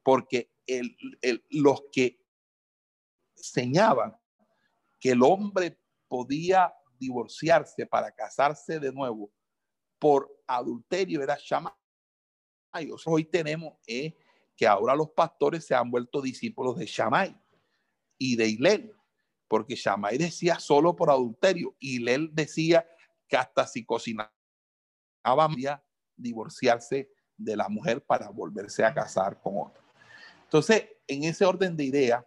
porque los que enseñaban que el hombre podía divorciarse para casarse de nuevo por adulterio era Shammai. Hoy tenemos eh, que ahora los pastores se han vuelto discípulos de Shammai y de Hillel, porque Shammai decía solo por adulterio y Hillel decía que hasta si cocinaba divorciarse de la mujer para volverse a casar con otro. Entonces, en ese orden de idea,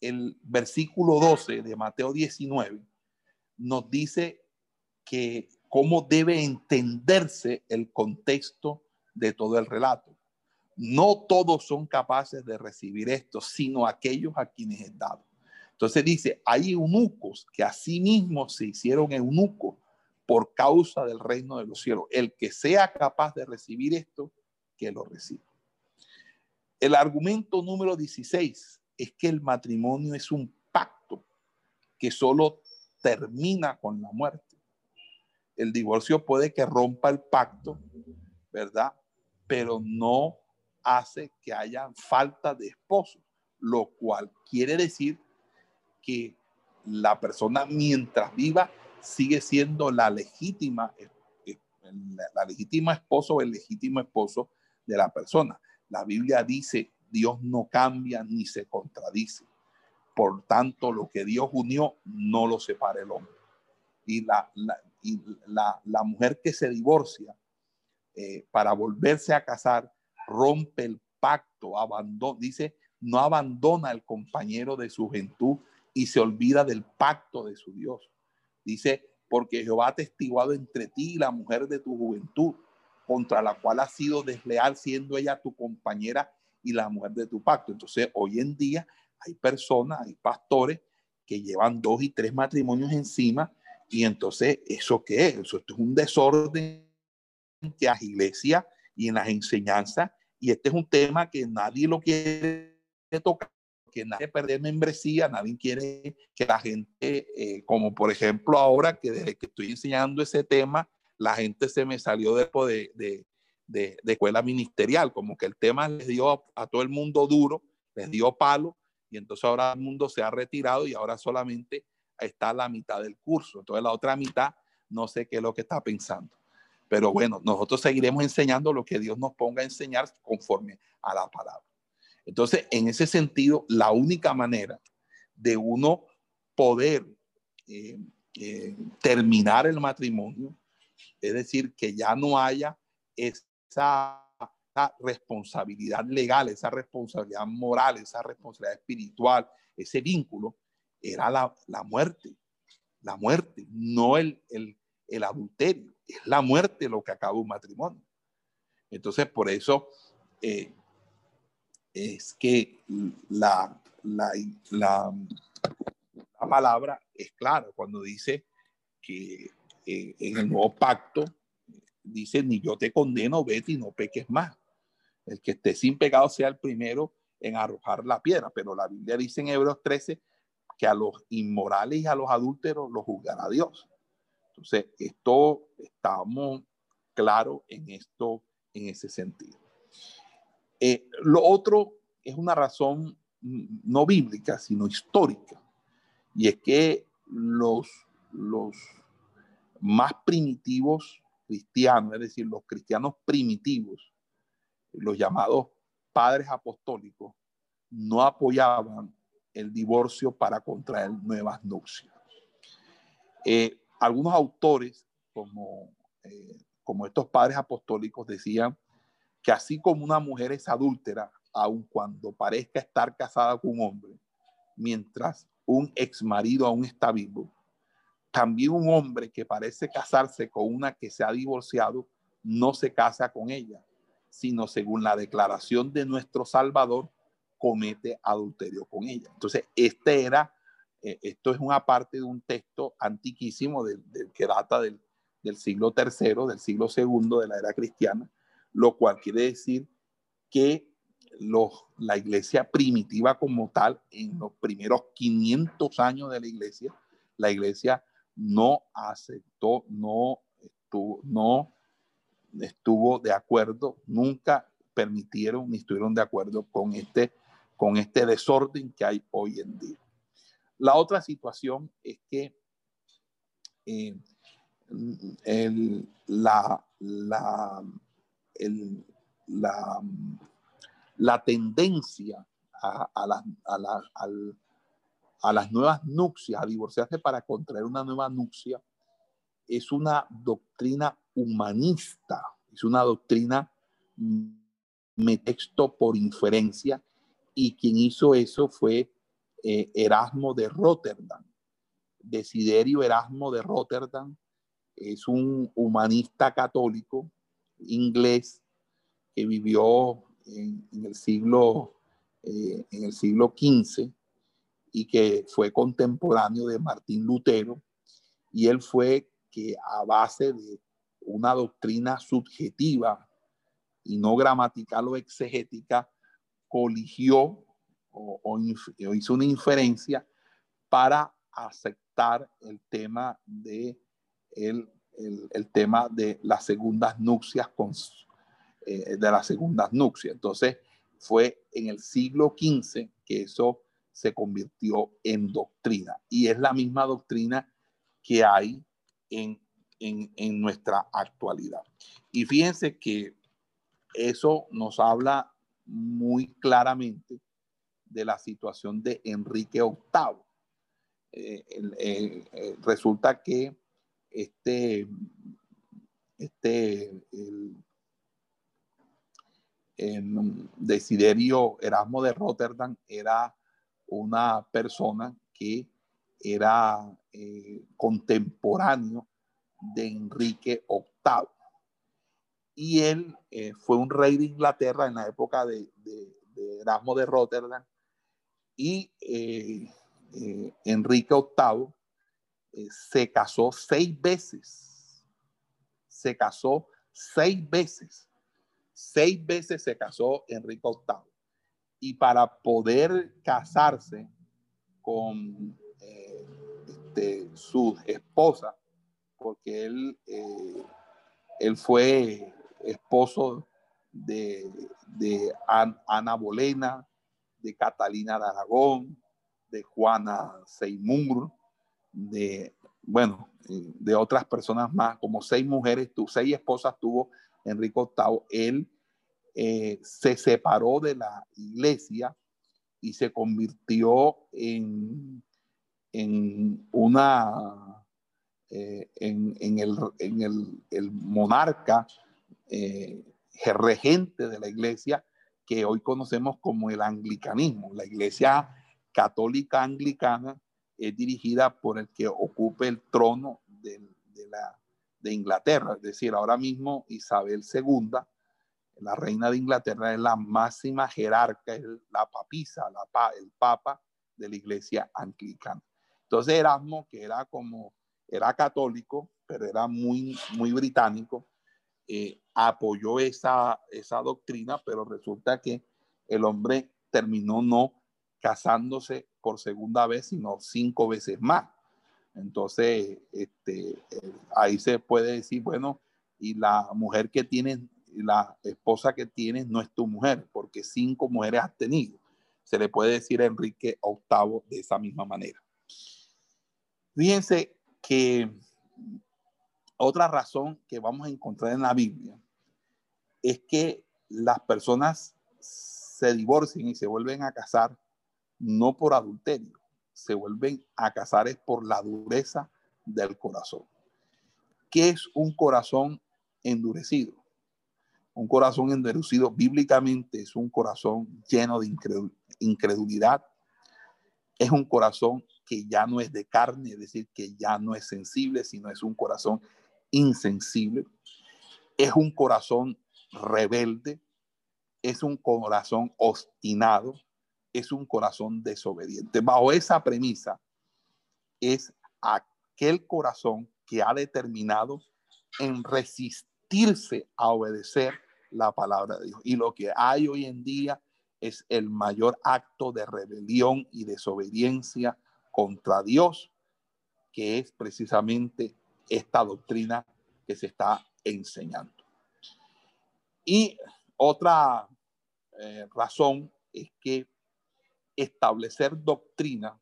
el versículo 12 de Mateo 19 nos dice que cómo debe entenderse el contexto de todo el relato. No todos son capaces de recibir esto, sino aquellos a quienes es dado. Entonces dice, hay eunucos que asimismo se hicieron eunucos por causa del reino de los cielos. El que sea capaz de recibir esto, que lo reciba. El argumento número 16 es que el matrimonio es un pacto que solo termina con la muerte. El divorcio puede que rompa el pacto, ¿verdad? Pero no hace que haya falta de esposo, lo cual quiere decir que la persona mientras viva sigue siendo la legítima, eh, eh, la legítima esposo o el legítimo esposo de la persona. La Biblia dice, Dios no cambia ni se contradice. Por tanto, lo que Dios unió, no lo separa el hombre. Y la, y la, mujer que se divorcia eh, para volverse a casar, rompe el pacto, abandona, dice, no abandona al compañero de su juventud y se olvida del pacto de su Dios. Dice, porque Jehová ha testiguado entre ti y la mujer de tu juventud, contra la cual has sido desleal, siendo ella tu compañera y la mujer de tu pacto. Entonces, hoy en día hay personas, hay pastores que llevan dos y tres matrimonios encima y entonces, ¿eso qué es? Esto es un desorden que las iglesias y en las enseñanzas y este es un tema que nadie lo quiere tocar que nadie perder membresía, nadie quiere que la gente, eh, como por ejemplo ahora que desde que estoy enseñando ese tema, la gente se me salió de, de, de, de escuela ministerial, como que el tema les dio a, todo el mundo duro, les dio palo, y entonces ahora el mundo se ha retirado y ahora solamente está la mitad del curso. Entonces la otra mitad no sé qué es lo que está pensando. Pero bueno, nosotros seguiremos enseñando lo que Dios nos ponga a enseñar conforme a la palabra. Entonces, en ese sentido, la única manera de uno poder eh, eh, terminar el matrimonio, es decir, que ya no haya esa, responsabilidad legal, esa responsabilidad moral, esa responsabilidad espiritual, ese vínculo, era la, muerte. La muerte, no el, el adulterio. Es la muerte lo que acaba un matrimonio. Entonces, por eso eh, es que la, la, la, palabra es clara cuando dice que eh, en el nuevo pacto dice, ni yo te condeno, vete y no peques más. El que esté sin pecado sea el primero en arrojar la piedra, pero la Biblia dice en Hebreos 13 que a los inmorales y a los adúlteros los juzgará Dios. Entonces, esto estamos claros en esto, en ese sentido. Eh, lo otro es una razón no bíblica, sino histórica, y es que los, los más primitivos cristianos, es decir, los cristianos primitivos, los llamados padres apostólicos, no apoyaban el divorcio para contraer nuevas nupcias. Eh, algunos autores, como, eh, como estos padres apostólicos, decían que así como una mujer es adúltera, aun cuando parezca estar casada con un hombre, mientras un ex marido aún está vivo, también un hombre que parece casarse con una que se ha divorciado no se casa con ella, sino según la declaración de nuestro Salvador, comete adulterio con ella. Entonces, este era, eh, esto es una parte de un texto antiquísimo del, que data del, siglo III, del siglo II de la era cristiana, lo cual quiere decir que los, la iglesia primitiva como tal, en los primeros 500 años de la iglesia, la iglesia no aceptó, no estuvo, no estuvo de acuerdo, nunca permitieron ni estuvieron de acuerdo con este, con este desorden que hay hoy en día. La otra situación es que eh, la, la, la, tendencia a, a, a, al, a las nuevas nupcias, a divorciarse para contraer una nueva nupcia, es una doctrina humanista, es una doctrina texto por inferencia, y quien hizo eso fue eh, Erasmo de Rotterdam. Desiderio Erasmo de Rotterdam es un humanista católico inglés que vivió en, el siglo eh, en el siglo XV y que fue contemporáneo de Martín Lutero, y él fue que a base de una doctrina subjetiva y no gramatical o exegética, coligió o, hizo una inferencia para aceptar el tema de el, tema de las segundas nupcias eh, de las segundas nupcias. Entonces, fue en el siglo XV que eso se convirtió en doctrina. Y es la misma doctrina que hay en, en, nuestra actualidad. Y fíjense que eso nos habla muy claramente de la situación de Enrique VIII. Eh, eh, resulta que este, este el, el Desiderio Erasmo de Rotterdam era una persona que era eh, contemporáneo de Enrique VIII. Y él eh, fue un rey de Inglaterra en la época de, Erasmo de Rotterdam. Y eh, Enrique VIII se casó seis veces. Se casó seis veces. Seis veces se casó Enrique VIII y para poder casarse con eh, este, su esposa, porque él, eh, él fue esposo de, Ana Bolena, de Catalina de Aragón, de Juana Seymour, de, bueno, de otras personas más, como seis mujeres, seis esposas tuvo Enrique VIII. Él eh, se separó de la iglesia y se convirtió en, en una, eh, en, el, monarca eh, regente de la iglesia que hoy conocemos como el anglicanismo. La iglesia católica anglicana es dirigida por el que ocupe el trono de, de Inglaterra, es decir, ahora mismo Isabel II la reina de Inglaterra es la máxima jerarca, es la papisa, la, el papa de la iglesia anglicana. Entonces Erasmo, que era como, era católico, pero era muy, muy británico, eh, apoyó esa, esa doctrina, pero resulta que el hombre terminó no casándose por segunda vez, sino cinco veces más. Entonces, este, eh, ahí se puede decir, bueno, y la mujer que tiene la esposa que tienes no es tu mujer, porque cinco mujeres has tenido. Se le puede decir a Enrique VIII de esa misma manera. Fíjense que otra razón que vamos a encontrar en la Biblia es que las personas se divorcian y se vuelven a casar no por adulterio, se vuelven a casar es por la dureza del corazón. ¿Qué es un corazón endurecido? Un corazón endurecido bíblicamente es un corazón lleno de incredulidad. Es un corazón que ya no es de carne, es decir, que ya no es sensible, sino es un corazón insensible. Es un corazón rebelde. Es un corazón obstinado. Es un corazón desobediente. Bajo esa premisa es aquel corazón que ha determinado en resistirse a obedecer la palabra de Dios. Y lo que hay hoy en día es el mayor acto de rebelión y desobediencia contra Dios, que es precisamente esta doctrina que se está enseñando. Y otra eh, razón es que establecer doctrina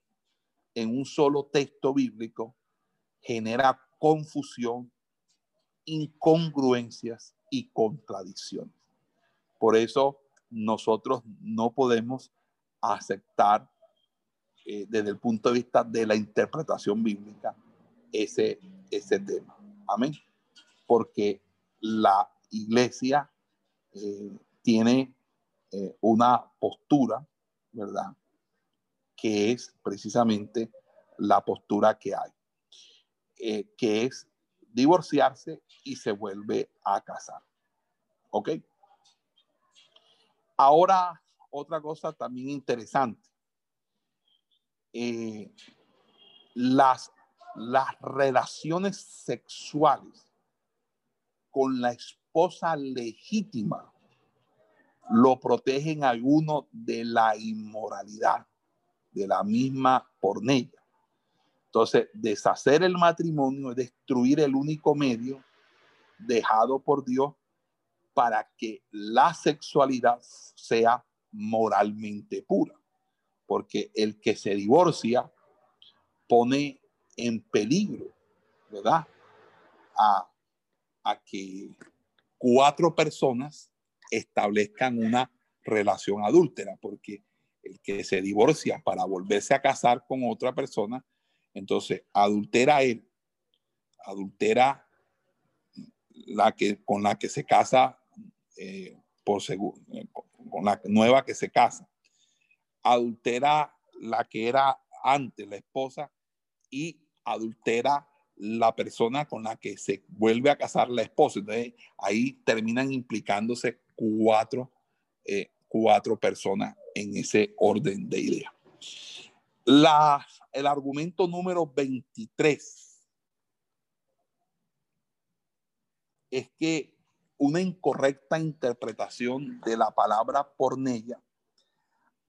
en un solo texto bíblico genera confusión, incongruencias y contradicciones. Por eso nosotros no podemos aceptar eh, desde el punto de vista de la interpretación bíblica ese, ese tema. Amén. Porque la iglesia eh, tiene eh, una postura, ¿verdad? Que es precisamente la postura que hay, que es divorciarse y se vuelve a casar. ¿Ok? Ahora, otra cosa también interesante. Eh, las, las relaciones sexuales con la esposa legítima lo protegen a uno de la inmoralidad, de la misma pornella. Entonces, deshacer el matrimonio es destruir el único medio dejado por Dios para que la sexualidad sea moralmente pura. Porque el que se divorcia pone en peligro, ¿verdad? A, a que cuatro personas establezcan una relación adúltera, porque el que se divorcia para volverse a casar con otra persona entonces, adultera él, adultera la que, con la que se casa eh, por eh, con la nueva que se casa. Adultera la que era antes la esposa y adultera la persona con la que se vuelve a casar la esposa. Entonces, ahí terminan implicándose cuatro, eh, cuatro personas en ese orden de ideas. La, el argumento número 23 es que una incorrecta interpretación de la palabra pornella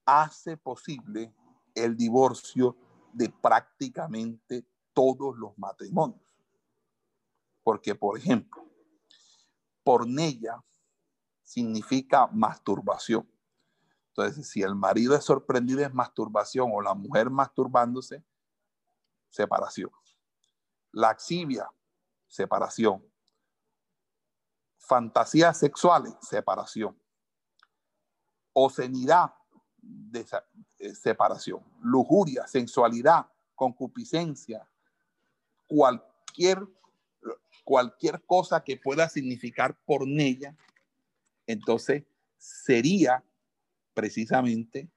hace posible el divorcio de prácticamente todos los matrimonios. Porque, por ejemplo, pornella significa masturbación. Entonces, si el marido es sorprendido en masturbación o la mujer masturbándose, separación. Laxivia, separación. Fantasías sexuales, separación. Ocenidad, eh, separación. Lujuria, sensualidad, concupiscencia, cualquier, cualquier cosa que pueda significar pornella, entonces sería precisamente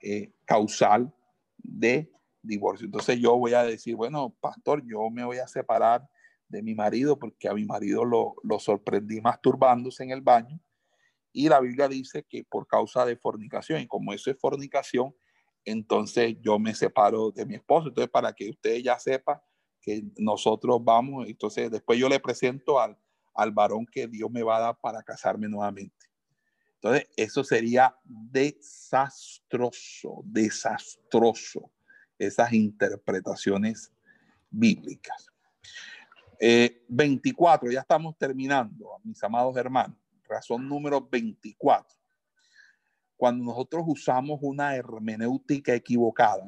eh, causal de divorcio. Entonces yo voy a decir, bueno, pastor, yo me voy a separar de mi marido porque a mi marido lo, lo sorprendí masturbándose en el baño. Y la Biblia dice que por causa de fornicación, y como eso es fornicación, entonces yo me separo de mi esposo. Entonces, para que usted ya sepa que nosotros vamos, entonces después yo le presento al, al varón que Dios me va a dar para casarme nuevamente. Entonces, eso sería desastroso, desastroso, esas interpretaciones bíblicas. 24, eh, ya estamos terminando, mis amados hermanos. Razón número 24. Cuando nosotros usamos una hermenéutica equivocada,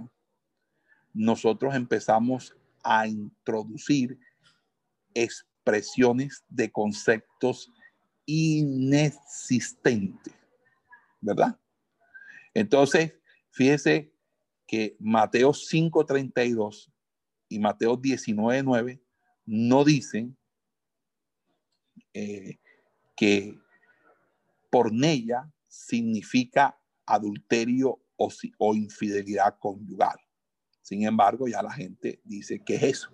nosotros empezamos a introducir expresiones de conceptos inexistentes, ¿verdad? Entonces, fíjese que Mateo 5:32 y Mateo 19:9 no dicen eh, que pornella significa adulterio o, o infidelidad conyugal. Sin embargo, ya la gente dice que es eso.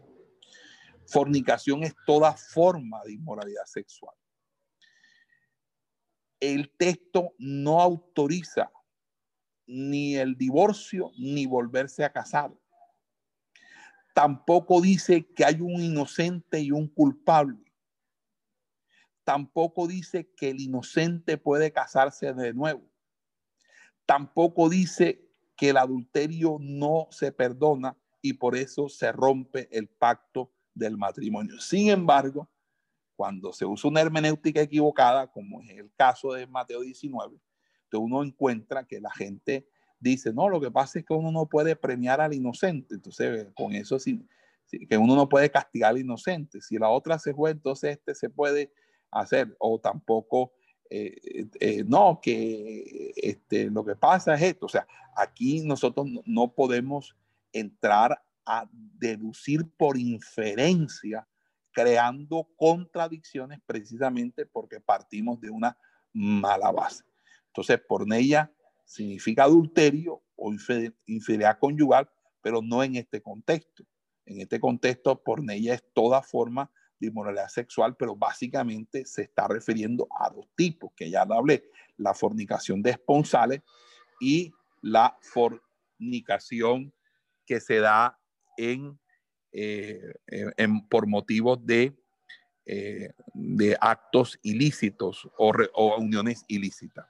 Fornicación es toda forma de inmoralidad sexual. El texto no autoriza ni el divorcio ni volverse a casar. Tampoco dice que hay un inocente y un culpable. Tampoco dice que el inocente puede casarse de nuevo. Tampoco dice que el adulterio no se perdona y por eso se rompe el pacto del matrimonio. Sin embargo, cuando se usa una hermenéutica equivocada, como es el caso de Mateo 19, uno encuentra que la gente dice, no, lo que pasa es que uno no puede premiar al inocente. Entonces, con eso sí, que uno no puede castigar al inocente. Si la otra se fue, entonces este se puede hacer. O tampoco, eh, eh, no, que este, lo que pasa es esto. O sea, aquí nosotros no podemos entrar a deducir por inferencia, creando contradicciones precisamente porque partimos de una mala base. Entonces, por ella significa adulterio o infidelidad conyugal, pero no en este contexto. En este contexto, porneia es toda forma de inmoralidad sexual, pero básicamente se está refiriendo a dos tipos, que ya hablé, la fornicación de esponsales y la fornicación que se da en, eh, por motivos de, eh, de actos ilícitos o uniones ilícitas.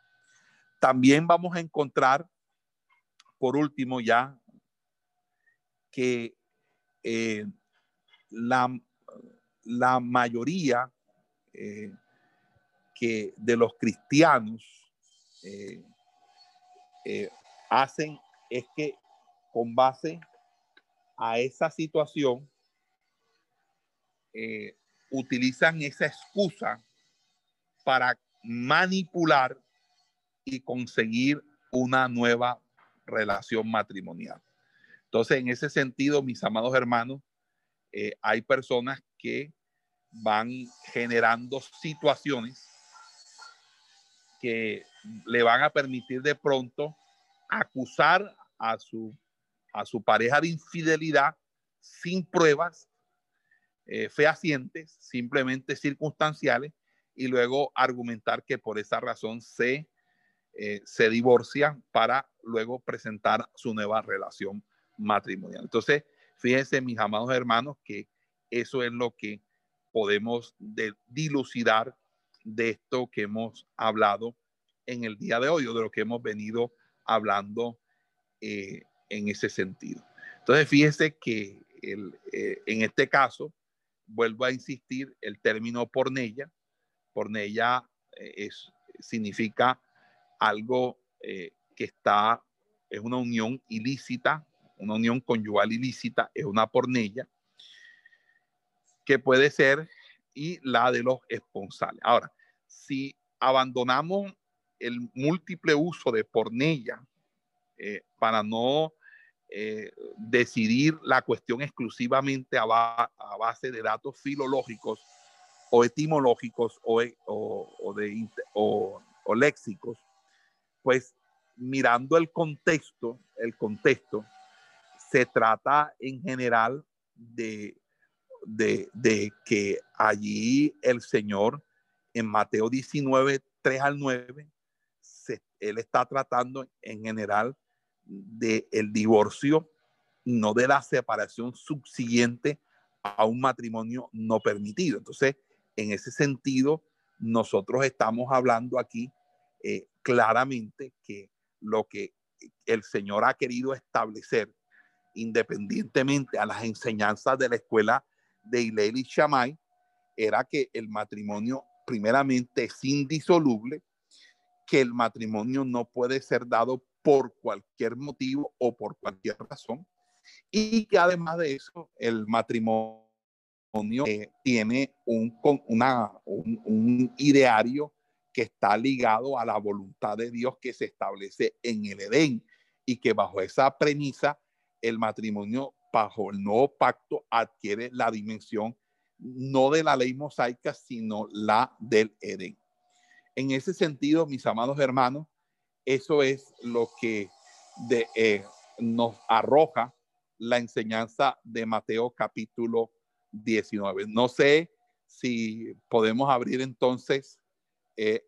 También vamos a encontrar, por último ya, que eh, la, la, mayoría eh, que de los cristianos eh, hacen es que con base a esa situación utilizan esa excusa para manipular y conseguir una nueva relación matrimonial. Entonces, en ese sentido, mis amados hermanos, eh, hay personas que van generando situaciones que le van a permitir de pronto acusar a su, a su pareja de infidelidad sin pruebas eh, fehacientes, simplemente circunstanciales, y luego argumentar que por esa razón se eh, se divorcia para luego presentar su nueva relación matrimonial. Entonces, fíjense, mis amados hermanos, que eso es lo que podemos dilucidar de esto que hemos hablado en el día de hoy o de lo que hemos venido hablando eh, en ese sentido. Entonces, fíjense que eh, en este caso, vuelvo a insistir, el término pornella, pornella es, significa algo eh, que está, es una unión ilícita, una unión conyugal ilícita, es una pornella, que puede ser, y la de los esponsales. Ahora, si abandonamos el múltiple uso de pornella eh, para no eh, decidir la cuestión exclusivamente a, base de datos filológicos o etimológicos o, o, de, o léxicos, pues mirando el contexto, el contexto, se trata en general de, de, que allí el Señor en Mateo 19, 3 al 9, él está tratando en general de el divorcio, no de la separación subsiguiente a un matrimonio no permitido. Entonces, en ese sentido, nosotros estamos hablando aquí eh, claramente que lo que el Señor ha querido establecer, independientemente a las enseñanzas de la escuela de Hillel y Shammai, era que el matrimonio primeramente es indisoluble, que el matrimonio no puede ser dado por cualquier motivo o por cualquier razón, y que además de eso, el matrimonio eh, tiene un, una, un, un ideario que está ligado a la voluntad de Dios que se establece en el Edén y que bajo esa premisa el matrimonio bajo el nuevo pacto adquiere la dimensión no de la ley mosaica, sino la del Edén. En ese sentido, mis amados hermanos, eso es lo que de, eh, nos arroja la enseñanza de Mateo capítulo 19. No sé si podemos abrir entonces eh,